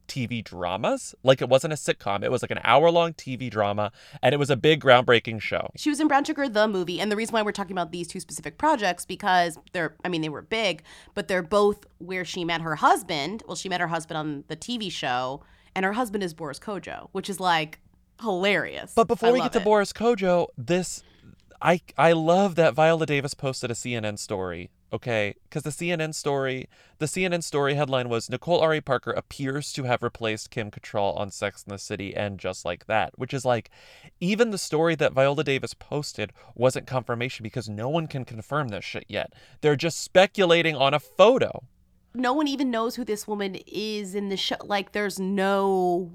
TV dramas. Like it wasn't a sitcom; it was like an hour long TV drama, and it was a big groundbreaking show. She was in Brown Sugar the movie, and the reason why we're talking about these two specific projects because they're I mean they were big, but they're both where she met her husband. Well, she met her husband on the TV show, and her husband is Boris Kodjoe, which is like hilarious. But before I we get to it. Boris Kodjoe, this I I love that Viola Davis posted a CNN story. Okay, because the CNN story, the CNN story headline was Nicole Ari Parker appears to have replaced Kim Cattrall on Sex and the City, and just like that, which is like, even the story that Viola Davis posted wasn't confirmation because no one can confirm this shit yet. They're just speculating on a photo. No one even knows who this woman is in the show. Like, there's no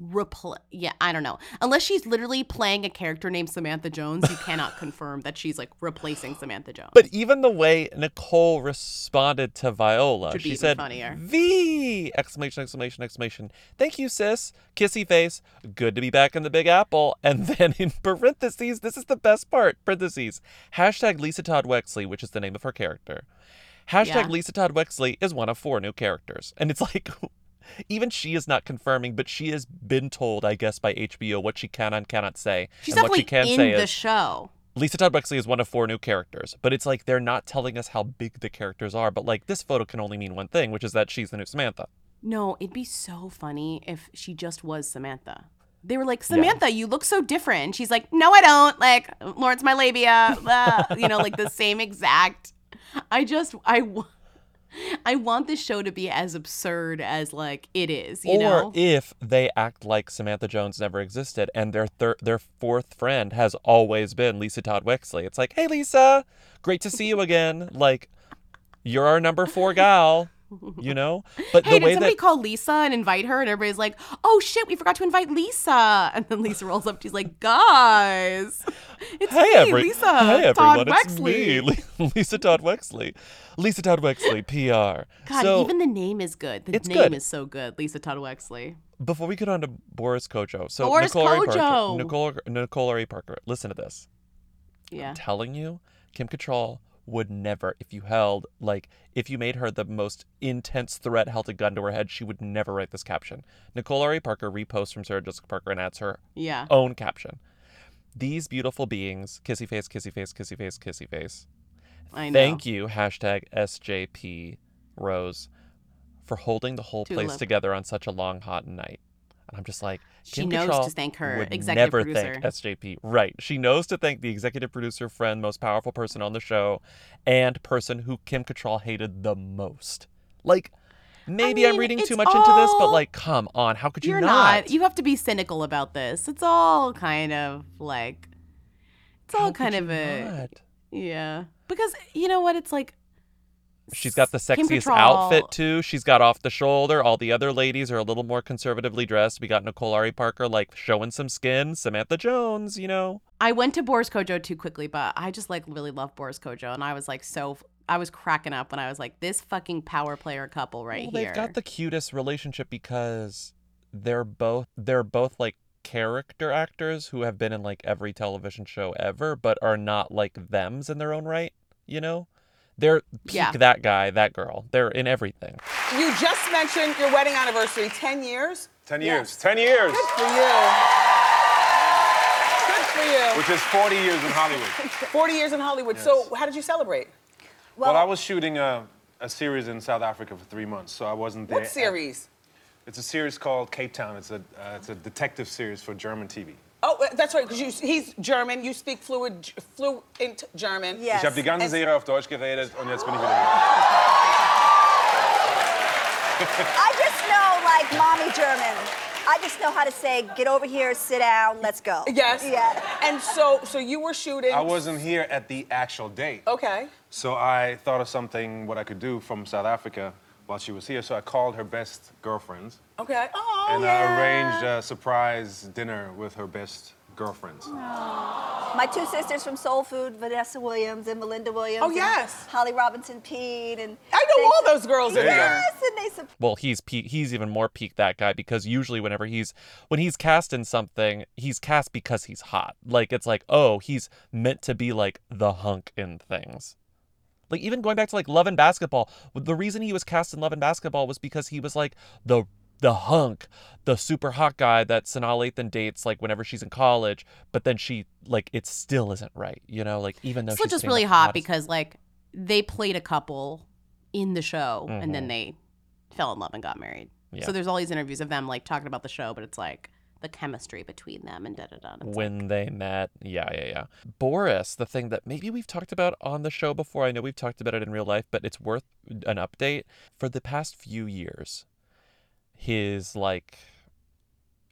repl yeah i don't know unless she's literally playing a character named samantha jones you cannot confirm that she's like replacing samantha jones But even the way Nicole responded to Viola, she said, funnier. "V!" exclamation exclamation exclamation. Thank you, sis. Kissy face. Good to be back in the Big Apple. And then in parentheses, this is the best part. Parentheses. Hashtag Lisa Todd Wexley, which is the name of her character. Hashtag Yeah. Lisa Todd Wexley is one of four new characters, and it's like. Even she is not confirming, but she has been told, I guess, by HBO what she can and cannot say. she's and what she can in say the is, show Lisa Todd Wexley is one of four new characters, but it's like they're not telling us how big the characters are. But like this photo can only mean one thing, which is that she's the new Samantha. no it'd be so funny if she just was samantha they were like samantha you look so different and she's like no i don't like lawrence my labia you know like the same exact i just i, I want this show to be as absurd as like it is, you or know? if they act like Samantha Jones never existed and their thir- their fourth friend has always been Lisa Todd Wexley. It's like, hey Lisa, great to see you again. Like, you're our number four gal. You know, but hey, the did way somebody that call Lisa and invite her? And everybody's like, "Oh shit, we forgot to invite Lisa." And then Lisa rolls up. She's like, "Guys, it's hey me, every Lisa hey Todd everyone, it's Wexley." me, Lisa Todd Wexley, Lisa Todd Wexley, PR. God, so even the name is good. The name good. is so good, Lisa Todd Wexley. before we get on to Boris Kodjoe, so Boris Nicole Kodjoe. Parker, Nicole Nicole Ari Parker, listen to this. Yeah. I'm telling you, Kim Cattrall would never, if you held, like, if you made her the most intense threat, held a gun to her head, she would never write this caption. Nicole ari Parker reposts from Sarah Jessica Parker and adds her Yeah. own caption. These beautiful beings, kissy face, kissy face, kissy face, kissy face. I know. Thank you, hashtag SJP Rose, for holding the whole place together on such a long, hot night. And I'm just like, She Kim knows to Cattrall thank her would executive never producer. thank SJP. Right. She knows to thank the executive producer, friend, most powerful person on the show, and person who Kim Cattrall hated the most. Like, maybe I'm mean, reading too much into this, but like, come on, how could you You're not? not. You have to be cynical about this. It's all kind of like it's all kind of a yeah. Because you know what? It's like She's got the sexiest outfit too. She's got off the shoulder. All the other ladies are a little more conservatively dressed. We got Nicole Ari Parker like showing some skin. Samantha Jones, you know. I went to Boris Kodjoe too quickly, but I just like really love Boris Kodjoe, and I was like so I was cracking up when I was like this fucking power player couple right well, here. they've got the cutest relationship because they're both they're both like character actors who have been in like every television show ever, but are not like them's in their own right. You know, they're peak Yeah. that guy, that girl. They're in everything. You just mentioned your wedding anniversary, 10 years? 10 years. 10 years. Good for you. Good for you. Which is 40 years in Hollywood. 40 years in Hollywood. So, how did you celebrate? Well, I was shooting a, a series in South Africa for three months, so I wasn't there. What series? It's a series called Cape Town. It's a, uh, it's a detective series for German TV. Oh, uh, that's right, because he's German. You speak fluid, fluent German. Ich habe die ganze Serie auf Deutsch geredet und jetzt bin ich wieder hier. I just know, like, mommy German. I just know how to say, get over here, sit down, let's go. Yes. Yeah. And so, so you were shooting. I wasn't here at the actual date. Okay. So I thought of something what I could do from South Africa while she was here. So I called her best girlfriends Okay. Oh, and yeah. I arranged a surprise dinner with her best girlfriends. My two sisters from Soul Food, Vanessa Williams and Melinda Williams. Oh, and yes. Holly Robinson Peete. And I know all those girls in there. Yes, and they support. Well, he's pe- he's even more peak that guy because usually whenever he's when he's cast in something, he's cast because he's hot. Like it's like, oh, he's meant to be like the hunk in things. Like even going back to like Love and Basketball, the reason he was cast in Love and Basketball was because he was like the the hunk, the super hot guy that Sanaa Lathan dates like whenever she's in college, but then she like it still isn't right, you know, like even though she's just really hot because like they played a couple in the show and then Mhm. they fell in love and got married. Yeah. So there's all these interviews of them like talking about the show, but it's like the chemistry between them and da da da. when they met. Yeah, yeah, yeah. Boris, the thing that maybe we've talked about on the show before. I know we've talked about it in real life, but it's worth an update. For the past few years, his like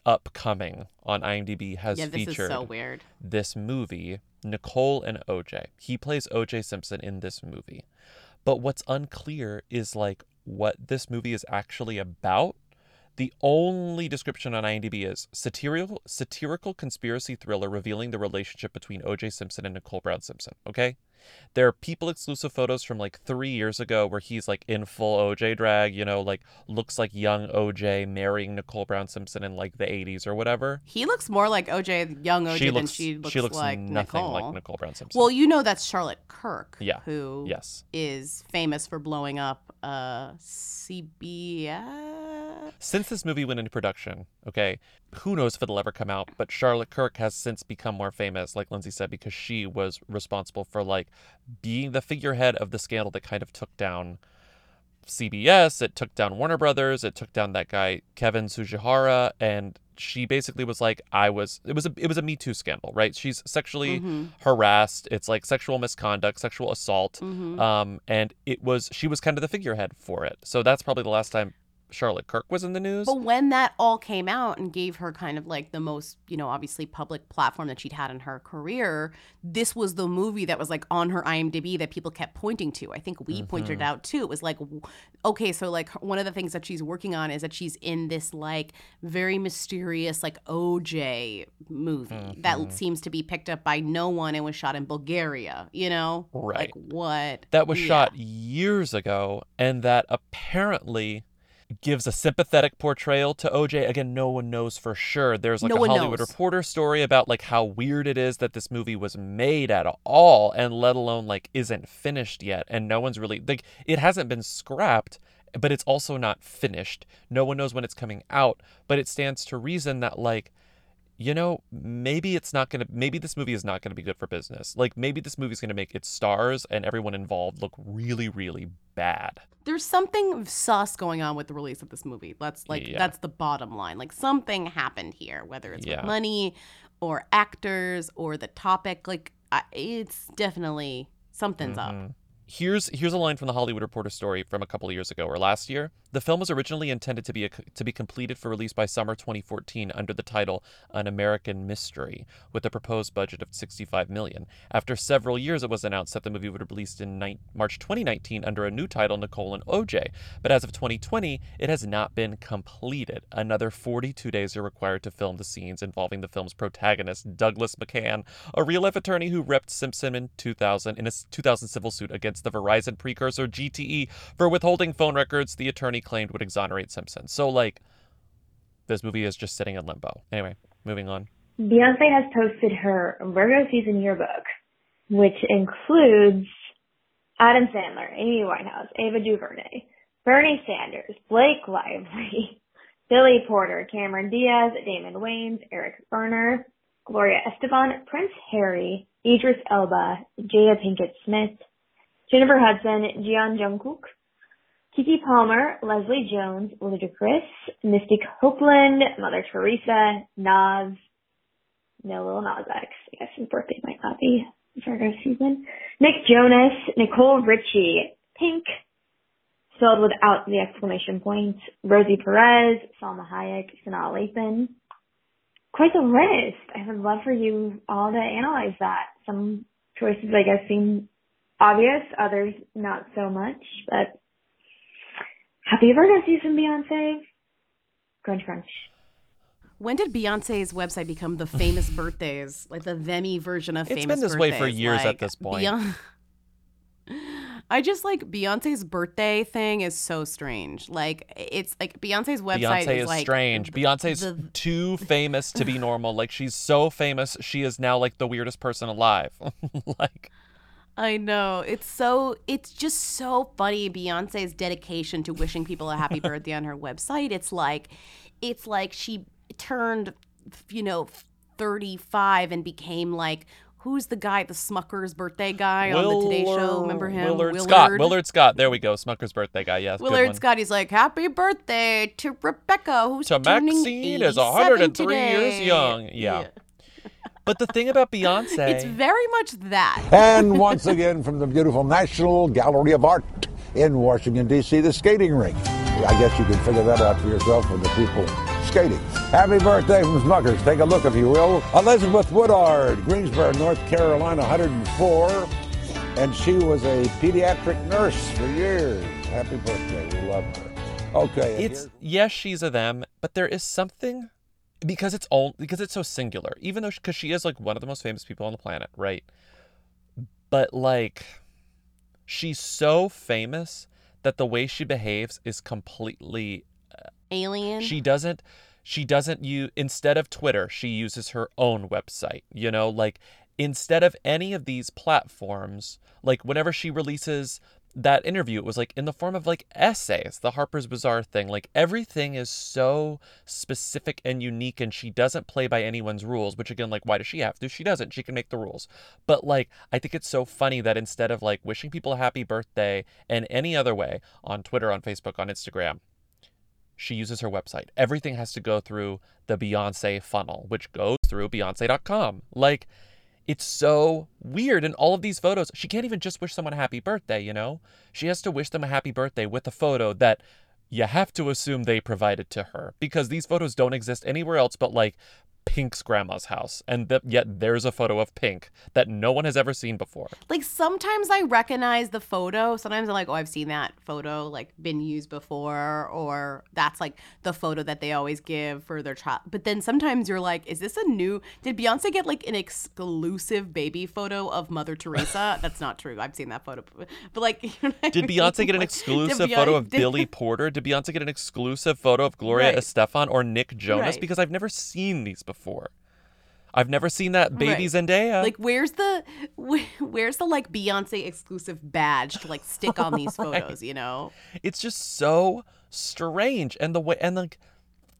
upcoming on IMDb has Yeah, this is featured so weird. this movie, Nicole and OJ. He plays OJ Simpson in this movie. But what's unclear is like what this movie is actually about. The only description on IMDb is satirical satirical conspiracy thriller revealing the relationship between OJ Simpson and Nicole Brown Simpson. Okay, there are people exclusive photos from like three years ago where he's like in full OJ drag. You know, like looks like young OJ marrying Nicole Brown Simpson in like the '80s or whatever. He looks more like OJ, young OJ, She than looks- she looks, she looks like nothing Nicole. like Nicole Brown Simpson. Well, you know that's Charlotte Kirk. Yeah. Who Yes. is famous for blowing up uh, CBS. Since this movie went into production, okay, who knows if it'll ever come out, but Charlotte Kirk has since become more famous, like Lindsey said, because she was responsible for like being the figurehead of the scandal that kind of took down CBS, it took down Warner Brothers, it took down that guy Kevin Tsujihara, and she basically was like I was it was a it was a Me Too scandal, right? She's sexually Mhm. harassed. It's like sexual misconduct, sexual assault. Mhm. Um and it was she was kind of the figurehead for it. So that's probably the last time Charlotte Kirk was in the news. But when that all came out and gave her kind of like the most, you know, obviously public platform that she'd had in her career, this was the movie that was like on her IMDb that people kept pointing to. I think we pointed it Mhm. out too. It was like, okay, so like one of the things that she's working on is that she's in this like very mysterious like OJ movie that Mhm. seems to be picked up by no one and was shot in Bulgaria, you know? Right. Like what? that was Yeah. shot years ago and that apparently gives a sympathetic portrayal to OJ. Again, no one knows for sure. There's like No a Hollywood knows. Reporter story about like how weird it is that this movie was made at all and let alone like isn't finished yet and no one's really like it hasn't been scrapped but it's also not finished. No one knows when it's coming out, but it stands to reason that like you know, maybe it's not going to, maybe this movie is not going to be good for business. Like, maybe this movie is going to make its stars and everyone involved look really, really bad. there's something sus going on with the release of this movie. That's like Yeah. that's the bottom line. Like something happened here, whether it's Yeah. with money or actors or the topic. Like it's definitely something's up. Mm-hmm. Here's here's a line from the Hollywood Reporter story from a couple of years ago or last year. The film was originally intended to be a, to be completed for release by summer 2014 under the title An American Mystery with a proposed budget of 65 million. After several years it was announced that the movie would be released in ni- March 2019 under a new title Nicole and OJ. But as of 2020, it has not been completed. Another 42 days are required to film the scenes involving the film's protagonist Douglas McCann, a real-life attorney who repped Simpson in 2000 in a s- 2000 civil suit against the Verizon precursor GTE for withholding phone records the attorney claimed would exonerate Simpson. So like this movie is just sitting in limbo. Anyway, moving on. Beyonce has posted her Virgo season yearbook, which includes Adam Sandler, Amy Winehouse, Ava DuVernay, Bernie Sanders, Blake Lively, Billy Porter, Cameron Diaz, Damon Wayans, Eric Garner, Gloria Estefan, Prince Harry, Idris Elba, Jada Pinkett Smith, Jennifer Hudson, Jeon Jungkook, Keke Palmer, Leslie Jones, Ludacris, Misty Copeland, Mother Teresa, Nas, no Lil Nas X. I guess his birthday might not be Virgo season. Nick Jonas, Nicole Richie, Pink, spelled without the exclamation point. Rosie Perez, Salma Hayek, Sanaa Lathan. Quite the list. I would love for you all to analyze that. Some choices, I guess, seem obvious, others not so much, but happy Virgo season, Beyonce. Crunch, crunch. When did Beyonce's website become the famous birthdays, like the Vemi version of It's famous It's been this way for birthdays? years at this point. Beyonce- I just like Beyonce's birthday thing is so strange. Like it's like Beyonce's website Beyonce is, is like strange. Beyonce's the- too famous to be normal. Like she's so famous, she is now like the weirdest person alive. like I know. It's so it's just so funny Beyonce's dedication to wishing people a happy birthday on her website. It's like it's like she turned you know 35 and became like who's the guy the Smucker's birthday guy on the Today Show? Remember him? Willard, Scott. Willard Scott. There we go. Smucker's birthday guy. Yes. Willard. Scott, he's like, Happy birthday to Rebecca, who's To turning Maxine is 87 103 years today." young. Yeah. But the thing about Beyonce, It's very much that. And once again, from the beautiful National Gallery of Art in Washington, D.C., the skating rink. I guess you can figure that out for yourself with the people skating. Happy birthday from Smuckers. Take a look, if you will. Elizabeth Woodard, Greensboro, North Carolina, 104. And she was a pediatric nurse for years. Happy birthday. We love her. Okay. it's yes, she's a them, but there is something because it's all because it's so singular. Even though because she is like one of the most famous people on the planet, right? But like, she's so famous that the way she behaves is completely uh, Alien. she doesn't she doesn't use instead of Twitter, she uses her own website. You know, like instead of any of these platforms, like whenever she releases that interview, it was like in the form of like essays, the Harper's Bazaar thing. Like everything is so specific and unique, and she doesn't play by anyone's rules, which again, like, why does she have to? She doesn't. She can make the rules. But like, I think it's so funny that instead of like wishing people a happy birthday and any other way on Twitter, on Facebook, on Instagram, she uses her website. Everything has to go through the Beyonce funnel, which goes through Beyonce.com. Like, it's so weird. And all of these photos, she can't even just wish someone a happy birthday, you know? She has to wish them a happy birthday with a photo that you have to assume they provided to her because these photos don't exist anywhere else but like Pink's grandma's house. And th- yet there's a photo of Pink that no one has ever seen before. Like sometimes I recognize the photo. Sometimes I'm like, oh, I've seen that photo like been used before, or that's like the photo that they always give for their child. But then sometimes you're like, is this a new? Did Beyonce get like an exclusive baby photo of Mother Teresa? that's not true. I've seen that photo, but like, you know what I Did mean? Beyonce get an exclusive Beyonce- photo of did- Billy Porter? Did Beyonce get an exclusive photo of Gloria Right. Estefan or Nick Jonas? Right. Because I've never seen these before. I've never seen that baby Right. Zendaya. Like, where's the where's the like Beyonce exclusive badge to like stick on these Right. photos? You know. it's just so strange, and the way and like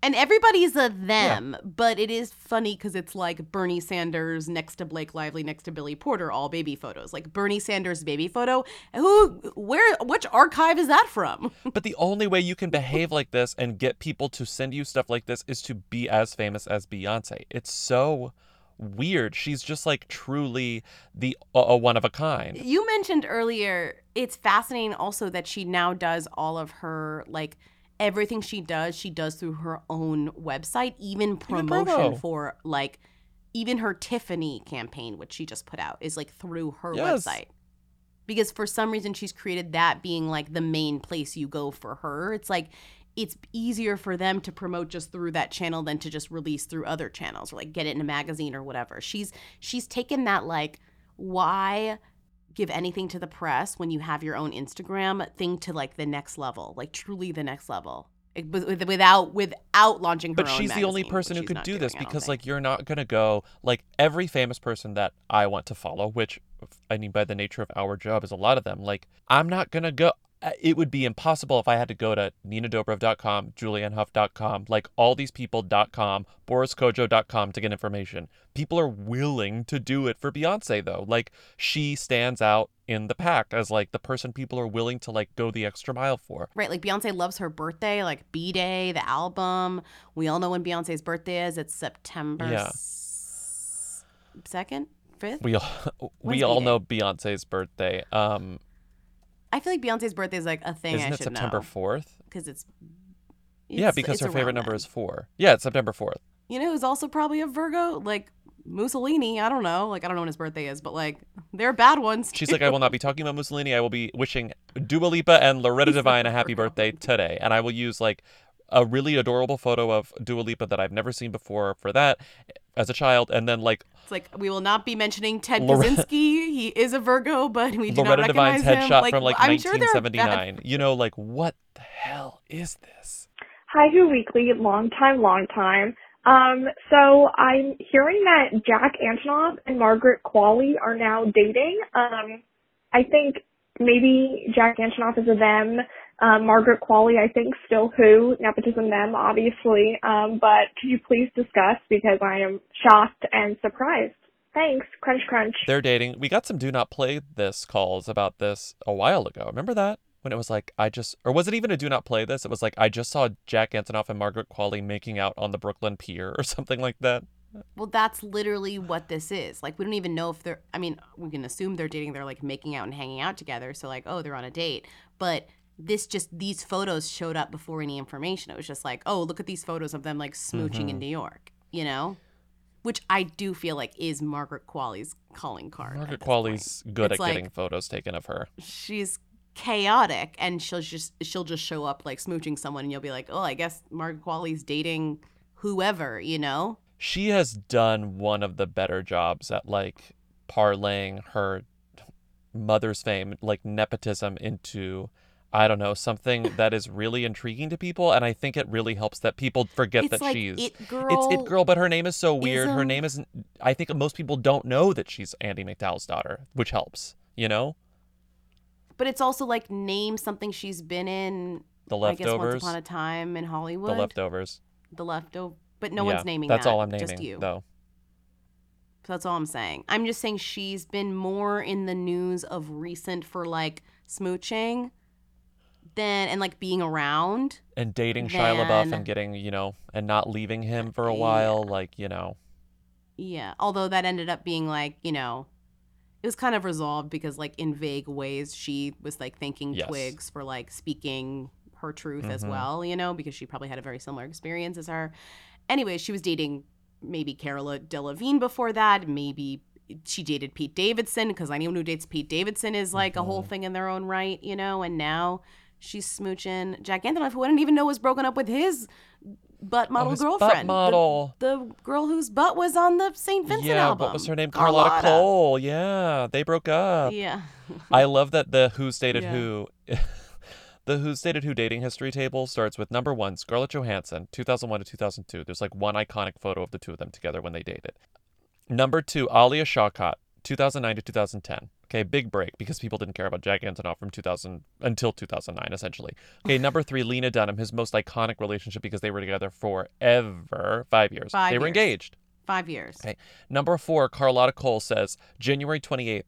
And everybody's a them, but it is funny because it's like Bernie Sanders next to Blake Lively, next to Billy Porter, all baby photos. Like Bernie Sanders' baby photo. Who, where, which archive is that from? But the only way you can behave like this and get people to send you stuff like this is to be as famous as Beyonce. It's so weird. She's just like truly the a one of a kind. You mentioned earlier, it's fascinating also that she now does all of her like everything she does, she does through her own website, even promotion promo. for like even her Tiffany campaign, which she just put out, is like through her Yes. website. Because for some reason she's created that being like the main place you go for her. It's like it's easier for them to promote just through that channel than to just release through other channels or like get it in a magazine or whatever. She's she's taken that like why give anything to the press when you have your own Instagram thing to like the next level, like truly the next level. It- with- with- Without without launching But she's the only person who could do doing, this because like you're not going to go like every famous person that I want to follow, which I mean by the nature of our job is a lot of them. Like I'm not going to go it would be impossible if I had to go to ninadobrev.com, juliannehough.com, like all these people.com, boriskodjoe.com to get information. People are willing to do it for Beyonce though. Like she stands out in the pack as like the person people are willing to like go the extra mile for. Right, like Beyonce loves her birthday, like B Day, the album. We all know when Beyonce's birthday is. It's September Yeah. second, fifth. We all When's we all B-Day? know Beyonce's birthday. Um I feel like Beyonce's birthday is like a thing Isn't I it should September 4th? because it's, yeah, because it's her favorite number then. is four. Yeah, it's September 4th. You know who's also probably a Virgo? Like Mussolini. I don't know. Like I don't know when his birthday is, but like they're bad ones. She's like, I will not be talking about Mussolini. I will be wishing Dua Lipa and Loretta Devine a happy birthday today. And I will use like a really adorable photo of Dua Lipa that I've never seen before for that as a child. And then like It's like we will not be mentioning Ted Lore- Kaczynski. He is a Virgo, but we do Loretta not Devine's recognize him. headshot from like I'm sure there are 1979. You know, like what the hell is this? Hi, Who Weekly, long time, long time. Um, so I'm hearing that Jack Antonoff and Margaret Qualley are now dating. Um, I think maybe Jack Antonoff is a them. Um, Margaret Qualley, I think, still who, nepotism them, obviously. Um, but could you please discuss because I am shocked and surprised. Thanks. Crunch, crunch. They're dating. We got some do not play this calls about this a while ago. Remember that? When it was like, I just, or was it even a do not play this? It was like, I just saw Jack Antonoff and Margaret Qualley making out on the Brooklyn Pier or something like that. Well, that's literally what this is. Like, we don't even know if they're, I mean, we can assume they're dating. They're like making out and hanging out together. So, like, oh, they're on a date. But this just, these photos showed up before any information. It was just like, oh, look at these photos of them like smooching in Mhm. New York, you know? Which I do feel like is Margaret Qualley's calling card. Margaret Qualley's good It's at getting photos taken of her. She's chaotic and she'll just she'll just show up like smooching someone and you'll be like, oh, I guess Margaret Qualley's dating whoever, you know? She has done one of the better jobs at like parlaying her mother's fame, like nepotism, into I don't know something that is really intriguing to people, and I think it really helps that people forget It's that like she's It it's Girl it girl, but her name is so weird. Her um, name isn't. I think most people don't know that she's Andie MacDowell's daughter, which helps. You know, But it's also like name something she's been in. The leftovers. I guess once upon a time in Hollywood. the leftovers. The leftover. But no Yeah, one's naming That's that. all I'm naming, Just you. though. So that's all I'm saying. I'm just saying she's been more in the news of recent for like smooching then and like being around. And dating Shia LaBeouf and getting, you know, and not leaving him for a while, like, you know. Yeah. Although that ended up being like, you know, it was kind of resolved because like in vague ways she was like thanking Yes. Twigs for like speaking her truth as Mhm. well, you know, because she probably had a very similar experience as her. Anyway, she was dating maybe Carola Delevingne before that, maybe she dated Pete Davidson because anyone who dates Pete Davidson is like a whole thing in their own right, you know, and now she's smooching Jack Antonoff, who I didn't even know was broken up with his butt model Oh, his butt girlfriend. the- model. The, girl whose butt was on the St. Vincent yeah, album. what was her name? Carlotta, Carlotta. Kohl. Yeah, they broke up. Yeah. I love that the Who's Dated Yeah. Who. The Who's Dated Who dating history table starts with number one, Scarlett Johansson, 2001 to 2002. There's like one iconic photo of the two of them together when they dated. Number two, Alia Shawkat, 2009 to 2010. Okay, big break because people didn't care about Jack Antonoff from 2000 until 2009, essentially. Okay, number three, Lena Dunham, his most iconic relationship because they were together forever, five years. Five they were years. engaged. Five years. Okay. Number four, Carlotta Kohl says January 28th,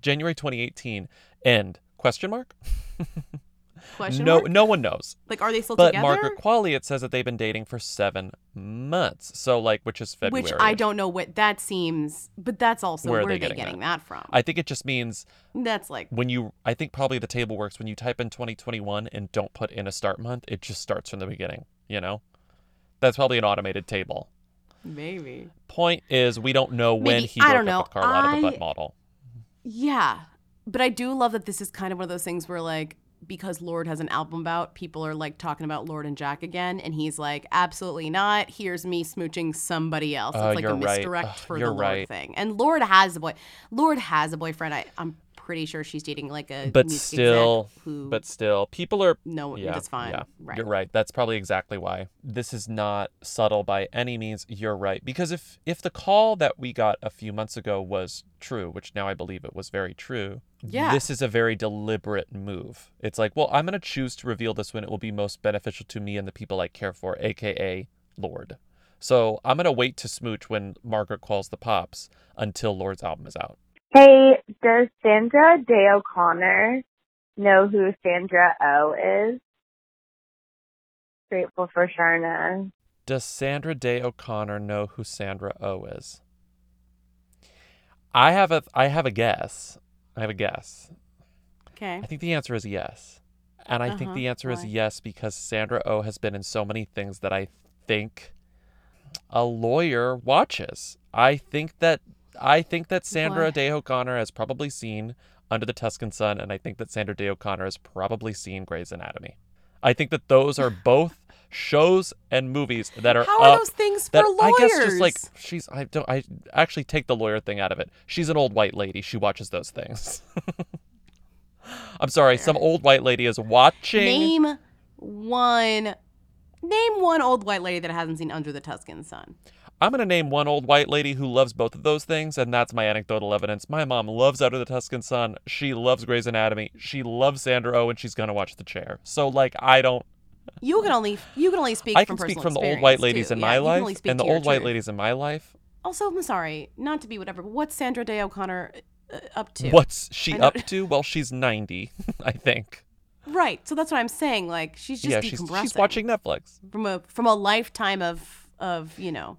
January 2018, end. Question mark? Question no, mark? no one knows. Like, are they still but together? Margaret Qualley, it says that they've been dating for seven months. So, like, which is February. Which I don't know what that seems, but that's also Where where, are they they getting getting, that? that? from? I think it just means That's like when you. I think probably the table works when you type in 2021 and don't put in a start month. It just starts from the beginning. You know, that's probably an automated table. maybe. Point is, we don't know when Maybe. he I broke don't know. up with Carlotta, the butt model. Yeah, but I do love that this is kind of one of those things where like because Lorde has an album out, people are like talking about Lorde and Jack again, and he's like, absolutely not. Here's me smooching somebody else. Oh, it's like a you're right. misdirect for the Lorde right. thing. And Lorde has a boy. Lorde has a boyfriend. I, I'm pretty sure she's dating like a but still who but still people are No, yeah, that's fine. yeah Right. you're right. That's probably exactly why. This is not subtle by any means. You're right. Because if if the call that we got a few months ago was true which now i believe it was very true Yeah. this is a very deliberate move. It's like well i'm going to choose to reveal this when it will be most beneficial to me and the people i care for aka Lorde. So i'm going to wait to smooch when margaret calls the pops until Lorde's album is out Hey, does Sandra Day O'Connor know who Sandra O is? Grateful for Sharna. Does Sandra Day O'Connor know who Sandra O is? I have a I have a guess. I have a guess. Okay. I think the answer is yes. And I think Uh-huh. the answer is Why? yes because Sandra O has been in so many things that I think a lawyer watches. I think that I think that Sandra What? Day O'Connor has probably seen Under the Tuscan Sun, and I think that Sandra Day O'Connor has probably seen Grey's Anatomy. I think that those are both shows and movies that are How are up- those things that for I guess just like she's I don't I actually take the lawyer thing out of it. She's an old white lady. She watches those things. I'm sorry, some old white lady is watching Name one. Name one old white lady that hasn't seen Under the Tuscan Sun. I'm going to name one old white lady who loves both of those things, and that's my anecdotal evidence. My mom loves Out of the Tuscan Sun. She loves Grey's Anatomy. She loves Sandra Oh, and she's going to watch The Chair. So, like, I don't. You can only you can only speak I from can speak from the old white ladies too. in Yeah, my you can life only speak and the old white ladies in my life. Also, I'm sorry, not to be whatever, but what's Sandra Day O'Connor uh, up to? What's she up to? Well, she's 90, I think. Right. So that's what I'm saying. Like she's just yeah, she's, she's watching Netflix. from a from a lifetime of of you know.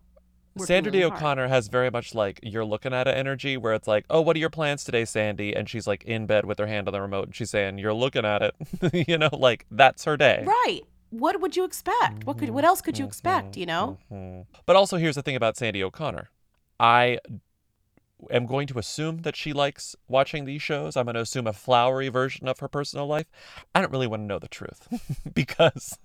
Sandra really hard. O'Connor has very much like you're looking at it energy where it's like, oh, what are your plans today, Sandy? And she's like in bed with her hand on the remote and she's saying, you're looking at it. you know, like that's her day. Right. What would you expect? What could what else could you expect? You know. Mhm. But also, here's the thing about Sandy O'Connor. I am going to assume that she likes watching these shows. I'm going to assume a flowery version of her personal life. I don't really want to know the truth because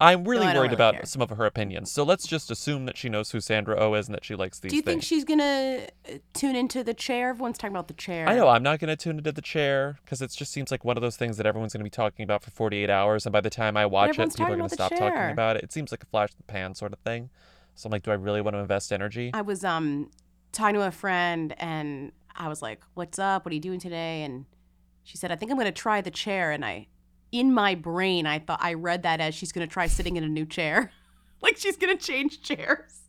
I'm really don't worried about some of her opinions. So let's just assume that she knows who Sandra O is and that she likes these Do you think she's gonna uh, tune into the chair? Everyone's talking about the chair. I know I'm not going to tune into the chair because it just seems like one of those things that everyone's going to be talking about for 48 hours, and by the time I watch it, people are going to stop talking about it. It seems like a flash in the pan sort of thing. So I'm like, do I really want to invest energy? I was um talking to a friend and I was like, "What's up? What are you doing today?" And she said, "I think I'm going to try the chair." And I, in my brain, I thought I read that as she's going to try sitting in a new chair, like she's going to change chairs.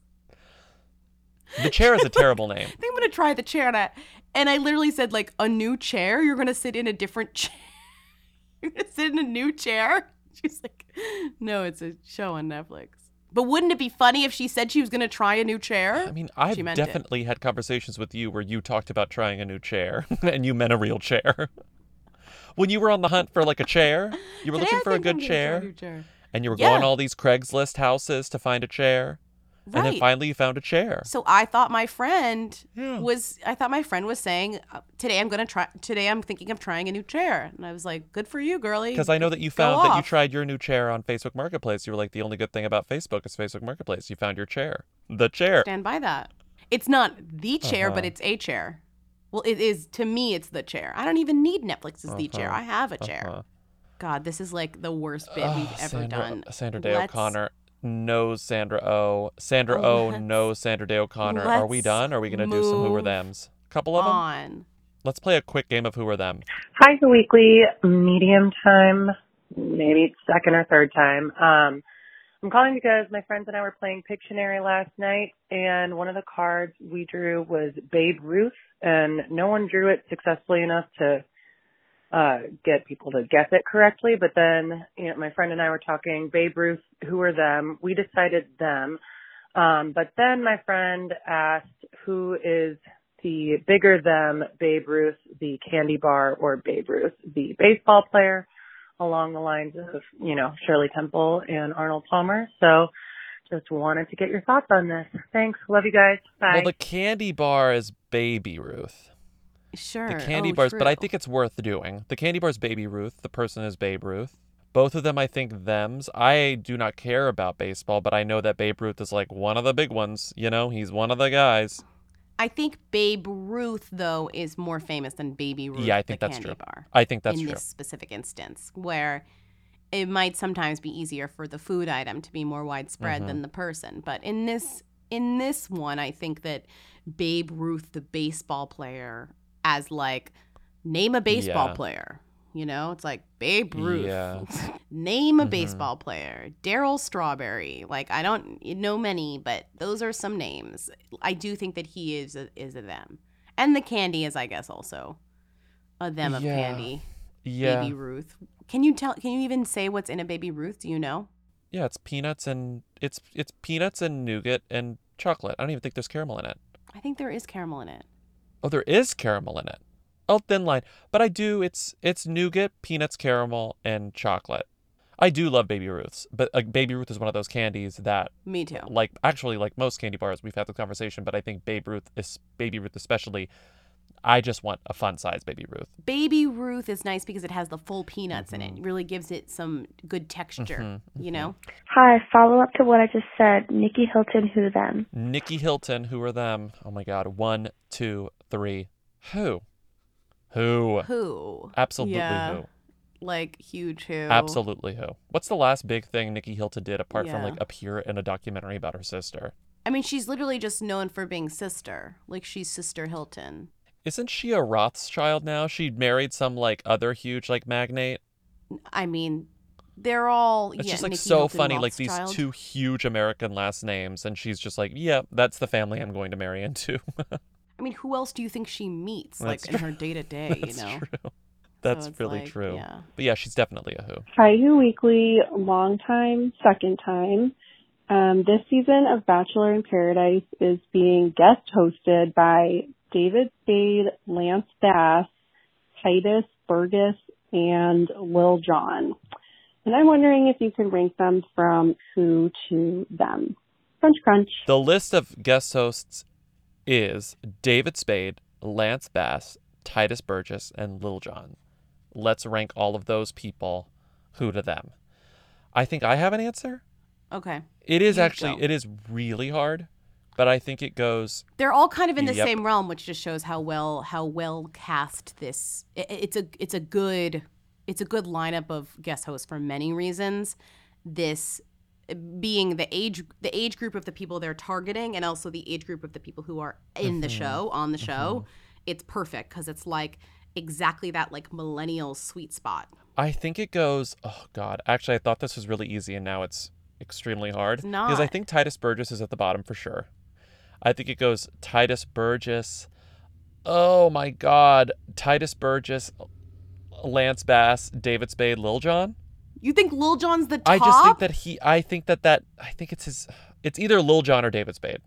The chair is a terrible name. I think I'm going to try the chair, and I and I literally said like a new chair. You're going to sit in a different chair. You're gonna sit in a new chair? She's like, no, it's a show on Netflix. But wouldn't it be funny if she said she was gonna try a new chair? I mean, I've meant it. definitely had conversations with you where you talked about trying a new chair and you meant a real chair. When you were on the hunt for like a chair, you were Today looking I for a good chair, chair. and you were Yeah. going all these Craigslist houses to find a chair. And then finally you found a chair. So I thought my friend was. I thought my friend was saying uh, today I'm gonna try. Today I'm thinking of trying a new chair, and I was like, "Good for you, girly." Because I know that you found that you tried your new chair on Facebook Marketplace. You were like, the only good thing about Facebook is Facebook Marketplace. You found your chair. The chair. Stand by that. It's not the chair, but Uh-huh. it's a chair. Well, it is to me. It's the chair. I don't even need Netflix as the chair. Uh-huh. I have a chair. Uh-huh. God, this is like the worst bit Ugh, we've ever Sandra, done. Sandra Day Let's- O'Connor knows Sandra O. Sandra Oh, O let's- knows Sandra Day O'Connor. Are we done? Are we going to do some Who Are move Thems? Couple of them? Let's play a quick game of Who Are Them. Hi, the weekly medium time, maybe second or third time. Um, I'm calling because my friends and I were playing Pictionary last night, and one of the cards we drew was Babe Ruth, and no one drew it successfully enough to uh, get people to guess it correctly. But then, you know, my friend and I were talking Babe Ruth, who are them? We decided them. Um, but then my friend asked who is the bigger them, Babe Ruth, the candy bar, or Babe Ruth, the baseball player, along the lines of, you know, Shirley Temple and Arnold Palmer. So just wanted to get your thoughts on this. Thanks. Love you guys. Bye. Well, the candy bar is Baby Ruth. Sure. The candy oh, bars, but I think it's worth doing. The candy bar is Baby Ruth. The person is Babe Ruth. Both of them, I think, thems. I do not care about baseball, but I know that Babe Ruth is like one of the big ones. You know, he's one of the guys. I think Babe Ruth though is more famous than Baby Ruth. Yeah, I think the that's candy true. Bar, I think that's in true. In this specific instance, where it might sometimes be easier for the food item to be more widespread Mhm. than the person. But in this in this one, I think that Babe Ruth, the baseball player, as like name a baseball Yeah. player. You know, it's like Babe Ruth. Yeah. Name a Mhm. baseball player. Darryl Strawberry. Like I don't know many, but those are some names. I do think that he is a, is a them, and the candy is, I guess, also a them of Yeah. candy. Yeah. Baby Ruth. Can you tell? Can you even say what's in a Baby Ruth? Do you know? Yeah, it's peanuts and it's it's peanuts and nougat and chocolate. I don't even think there's caramel in it. I think there is caramel in it. Oh, there is caramel in it. Oh, thin line. But I do. It's it's nougat, peanuts, caramel, and chocolate. I do love Baby Ruths, but like Baby Ruth is one of those candies that Me too. like actually like most candy bars we've had this conversation, but I think Babe Ruth is Baby Ruth especially. I just want a fun size Baby Ruth. Baby Ruth is nice because it has the full peanuts in Mm-hmm. it. It really gives it some good texture. You know. Hi, follow up to what I just said. Nikki Hilton, who them? Nikki Hilton, who are them? Oh my God! One, two, three. Who? Who? Who? Absolutely Yeah. who? Like huge who? Absolutely who? What's the last big thing Nikki Hilton did apart from like appear in a documentary about her sister? I mean, she's literally just known for being sister. Like she's Sister Hilton. Isn't she a Rothschild now? She married some like other huge like magnate. I mean, they're all. It's yeah, just like Nikki so Hilton funny, like these two huge American last names, and she's just like, "Yeah, that's the family I'm going to marry into." I mean, who else do you think she meets, That's like in true. her day to day? You That's know. true. That's it's really like, true. yeah. But yeah, she's definitely a who. Hi, Who Weekly, long time, second time. Um, this season of Bachelor in Paradise is being guest hosted by David Spade, Lance Bass, Tituss Burgess, and Lil Jon. And I'm wondering if you could rank them from who to them. Crunch, crunch. The list of guest hosts is David Spade, Lance Bass, Tituss Burgess, and Lil Jon. Let's rank all of those people who to them. I think I have an answer. Okay. It is You actually go. it is really hard, but I think it goes They're all kind of in the Yep. same realm, which just shows how well how well cast this. i- i- It's a it's a good it's a good lineup of guest hosts for many reasons. This being the age the age group of the people they're targeting, and also the age group of the people who are in the Mhm. show on the show. It's perfect because it's like exactly that like millennial sweet spot. I think it goes. Oh God! Actually, I thought this was really easy, and now it's extremely hard. It's because I think Tituss Burgess is at the bottom for sure. I think it goes Tituss Burgess. Oh my God! Tituss Burgess. Lance Bass, David Spade, Lil Jon. You think Lil Jon's the top? I just think that he. I think that that. I think it's his. It's either Lil Jon or David Spade.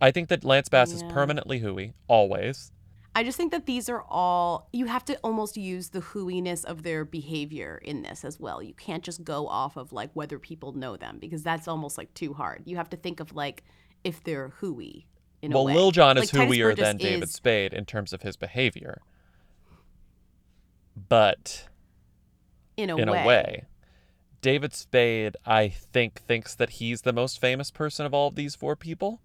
I think that Lance Bass is permanently hooey, always. I just think that these are all you have to almost use the hooiness of their behavior in this as well. You can't just go off of like whether people know them because that's almost like too hard. You have to think of like if they're hooey in well, a way. Lil Jon is Like, hooier than David is- Spade in terms of his behavior. But in a in way. a way, David Spade, I think, thinks that he's the most famous person of all of these four people.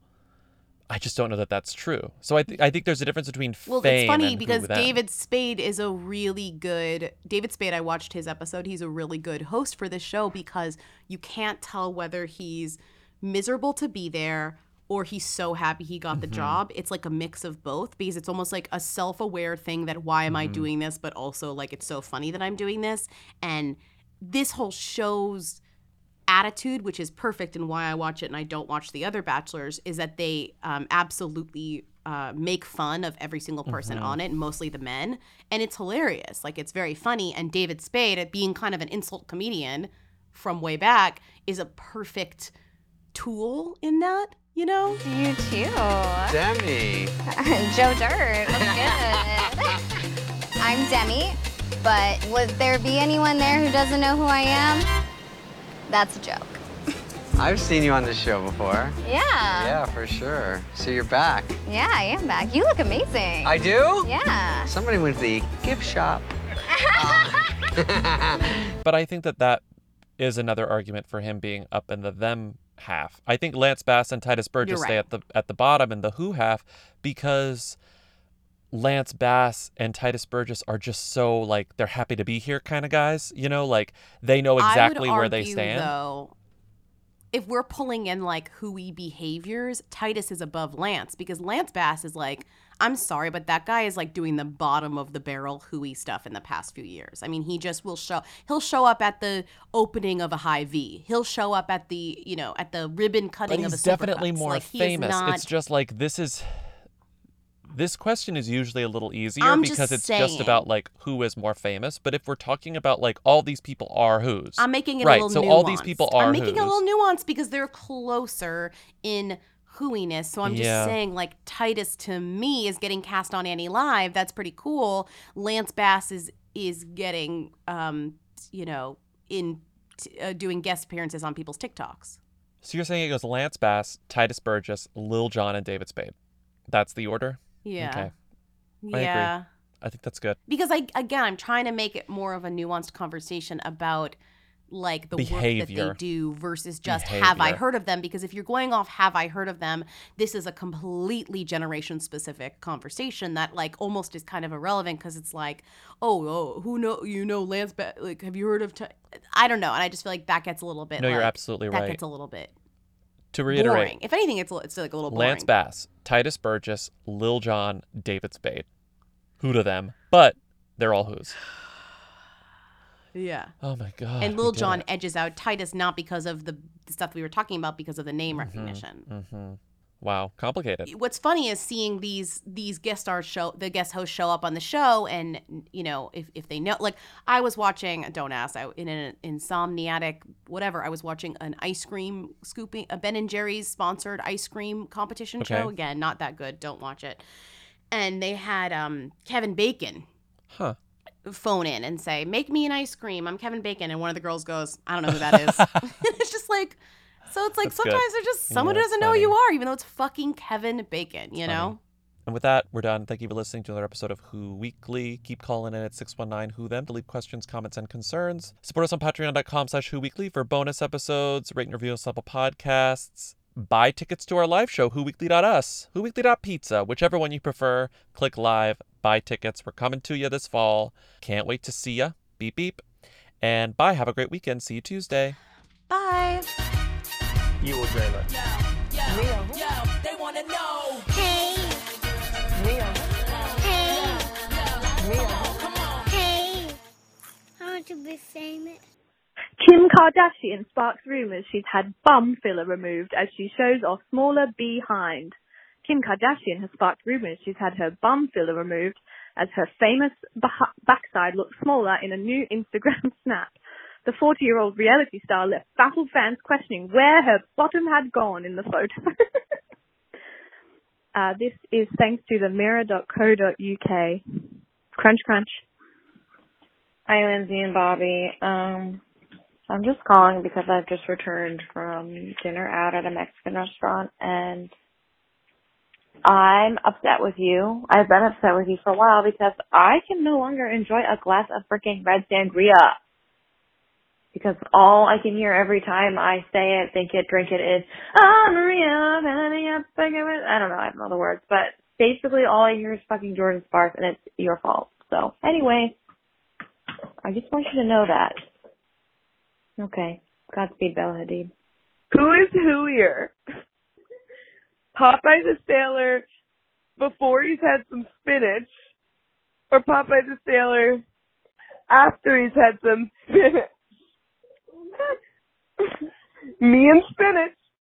I just don't know that that's true. So I, th- I think there's a difference between Well, fame Well, it's funny because. David Spade is a really good David Spade. I watched his episode. He's a really good host for this show because you can't tell whether he's miserable to be there or he's so happy he got the Mm-hmm. Mhm. job. It's like a mix of both because it's almost like a self-aware thing that why am I Mm-hmm. Mhm. doing this, but also like it's so funny that I'm doing this. And this whole show's attitude, which is perfect and why I watch it and I don't watch the other Bachelors, is that they um, absolutely uh, make fun of every single person Mhm. on it, mostly the men, and it's hilarious. Like it's very funny. And David Spade, at being kind of an insult comedian from way back, is a perfect tool in that. You know, you too. Demi. Joe Dirt. What's good? I'm Demi, but would there be anyone there who doesn't know who I am? That's a joke. I've seen you on the show before. Yeah. Yeah, for sure. So you're back. Yeah, I am back. You look amazing. I do? Yeah. Somebody went to the gift shop. But I think that that is another argument for him being up in the them half. I think Lance Bass and Tituss Burgess stay at the at the bottom in the who half because Lance Bass and Tituss Burgess are just so like they're happy to be here kind of guys. You know, like they know exactly would where they argue, stand. Though, if we're pulling in like hooey behaviors, Tituss is above Lance because Lance Bass is like, I'm sorry, but that guy is like doing the bottom of the barrel hooey stuff in the past few years. I mean, he just will show. He'll show up at the opening of a Hy-Vee. He'll show up at the you know at the ribbon but cutting of a he's definitely Supercuts. more like, famous. not- It's just like this is this question is usually a little easier I'm just because it's saying. just about like who is more famous. But if we're talking about like all these people are who's, I'm making it right. a little so nuanced. all these people are I'm making it a little nuanced because they're closer in hooiness. So I'm just Yeah. saying, like Tituss to me is getting cast on Annie Live. That's pretty cool. Lance Bass is is getting, um, you know, in t- uh, doing guest appearances on people's TikToks. So you're saying it goes Lance Bass, Tituss Burgess, Lil Jon, and David Spade. That's the order. Yeah. Okay. I Yeah. agree. I think that's good. Because I again, I'm trying to make it more of a nuanced conversation about like the work that they do versus just have I heard of them because if you're going off have I heard of them this is a completely generation specific conversation that like almost is kind of irrelevant because it's like oh oh who know you know Lance ba- like have you heard of? I don't know and I just feel like that gets a little bit No, you're like, absolutely that right. gets a little bit To reiterate, boring if anything it's it's like a little boring Lance Bass, Tituss Burgess, Lil Jon, David Spade. Who to them? But they're all who's. Yeah Oh my god. and Lil Jon it. edges out Tituss not because of the stuff we were talking about because of the name Mhm, recognition. mhm. Wow, complicated. What's funny is seeing these these guest stars show the guest hosts show up on the show and you know if, if they know like I was watching don't ask I in an insomniatic whatever I was watching an ice cream scooping a Ben and Jerry's sponsored ice cream competition Okay. show again not that good don't watch it and they had um Kevin Bacon Huh. Phone in and say, "Make me an ice cream. I'm Kevin Bacon." And one of the girls goes, "I don't know who that is." it's just like, so it's like That's good. sometimes there's just someone Yeah, who doesn't know who you are, even though it's fucking Kevin Bacon. You know? And with that, we're done. Thank you for listening to another episode of Who Weekly. Keep calling in at 619 Who Them to leave questions, comments, and concerns. Support us on patreon.com slash Who Weekly for bonus episodes, rate and review us on Apple Podcasts. Buy tickets to our live show, whoweekly.us, whoweekly.pizza, whichever one you prefer. Click live, buy tickets. We're coming to you this fall. Can't wait to see you. Beep, beep. And bye. Have a great weekend. See you Tuesday. Bye. You will dream it. they wanna know. Hey. Hey. Hey. I want to be famous. Kim Kardashian sparks rumors she's had bum filler removed as she shows off smaller behind. Kim Kardashian has sparked rumors she's had her bum filler removed as her famous backside looks smaller in a new Instagram snap. The 40 year old reality star left baffled fans questioning where her bottom had gone in the photo. uh, this is thanks to the mirror.co.uk. Crunch, crunch. Hi, Lindsey and Bobby. Um, I'm just calling because I've just returned from dinner out at a Mexican restaurant and I'm upset with you. I've been upset with you for a while because I can no longer enjoy a glass of freaking red sangria. Because all I can hear every time I say it, think it, drink it is, oh Maria, I don't know, I don't know the words, but basically all I hear is fucking Jordin Sparks and it's your fault. So anyway, I just want you to know that. Okay. Godspeed, Bella Hadid. Who is who here? Popeye the Sailor before he's had some spinach, or Popeye the Sailor after he's had some spinach? Me and spinach.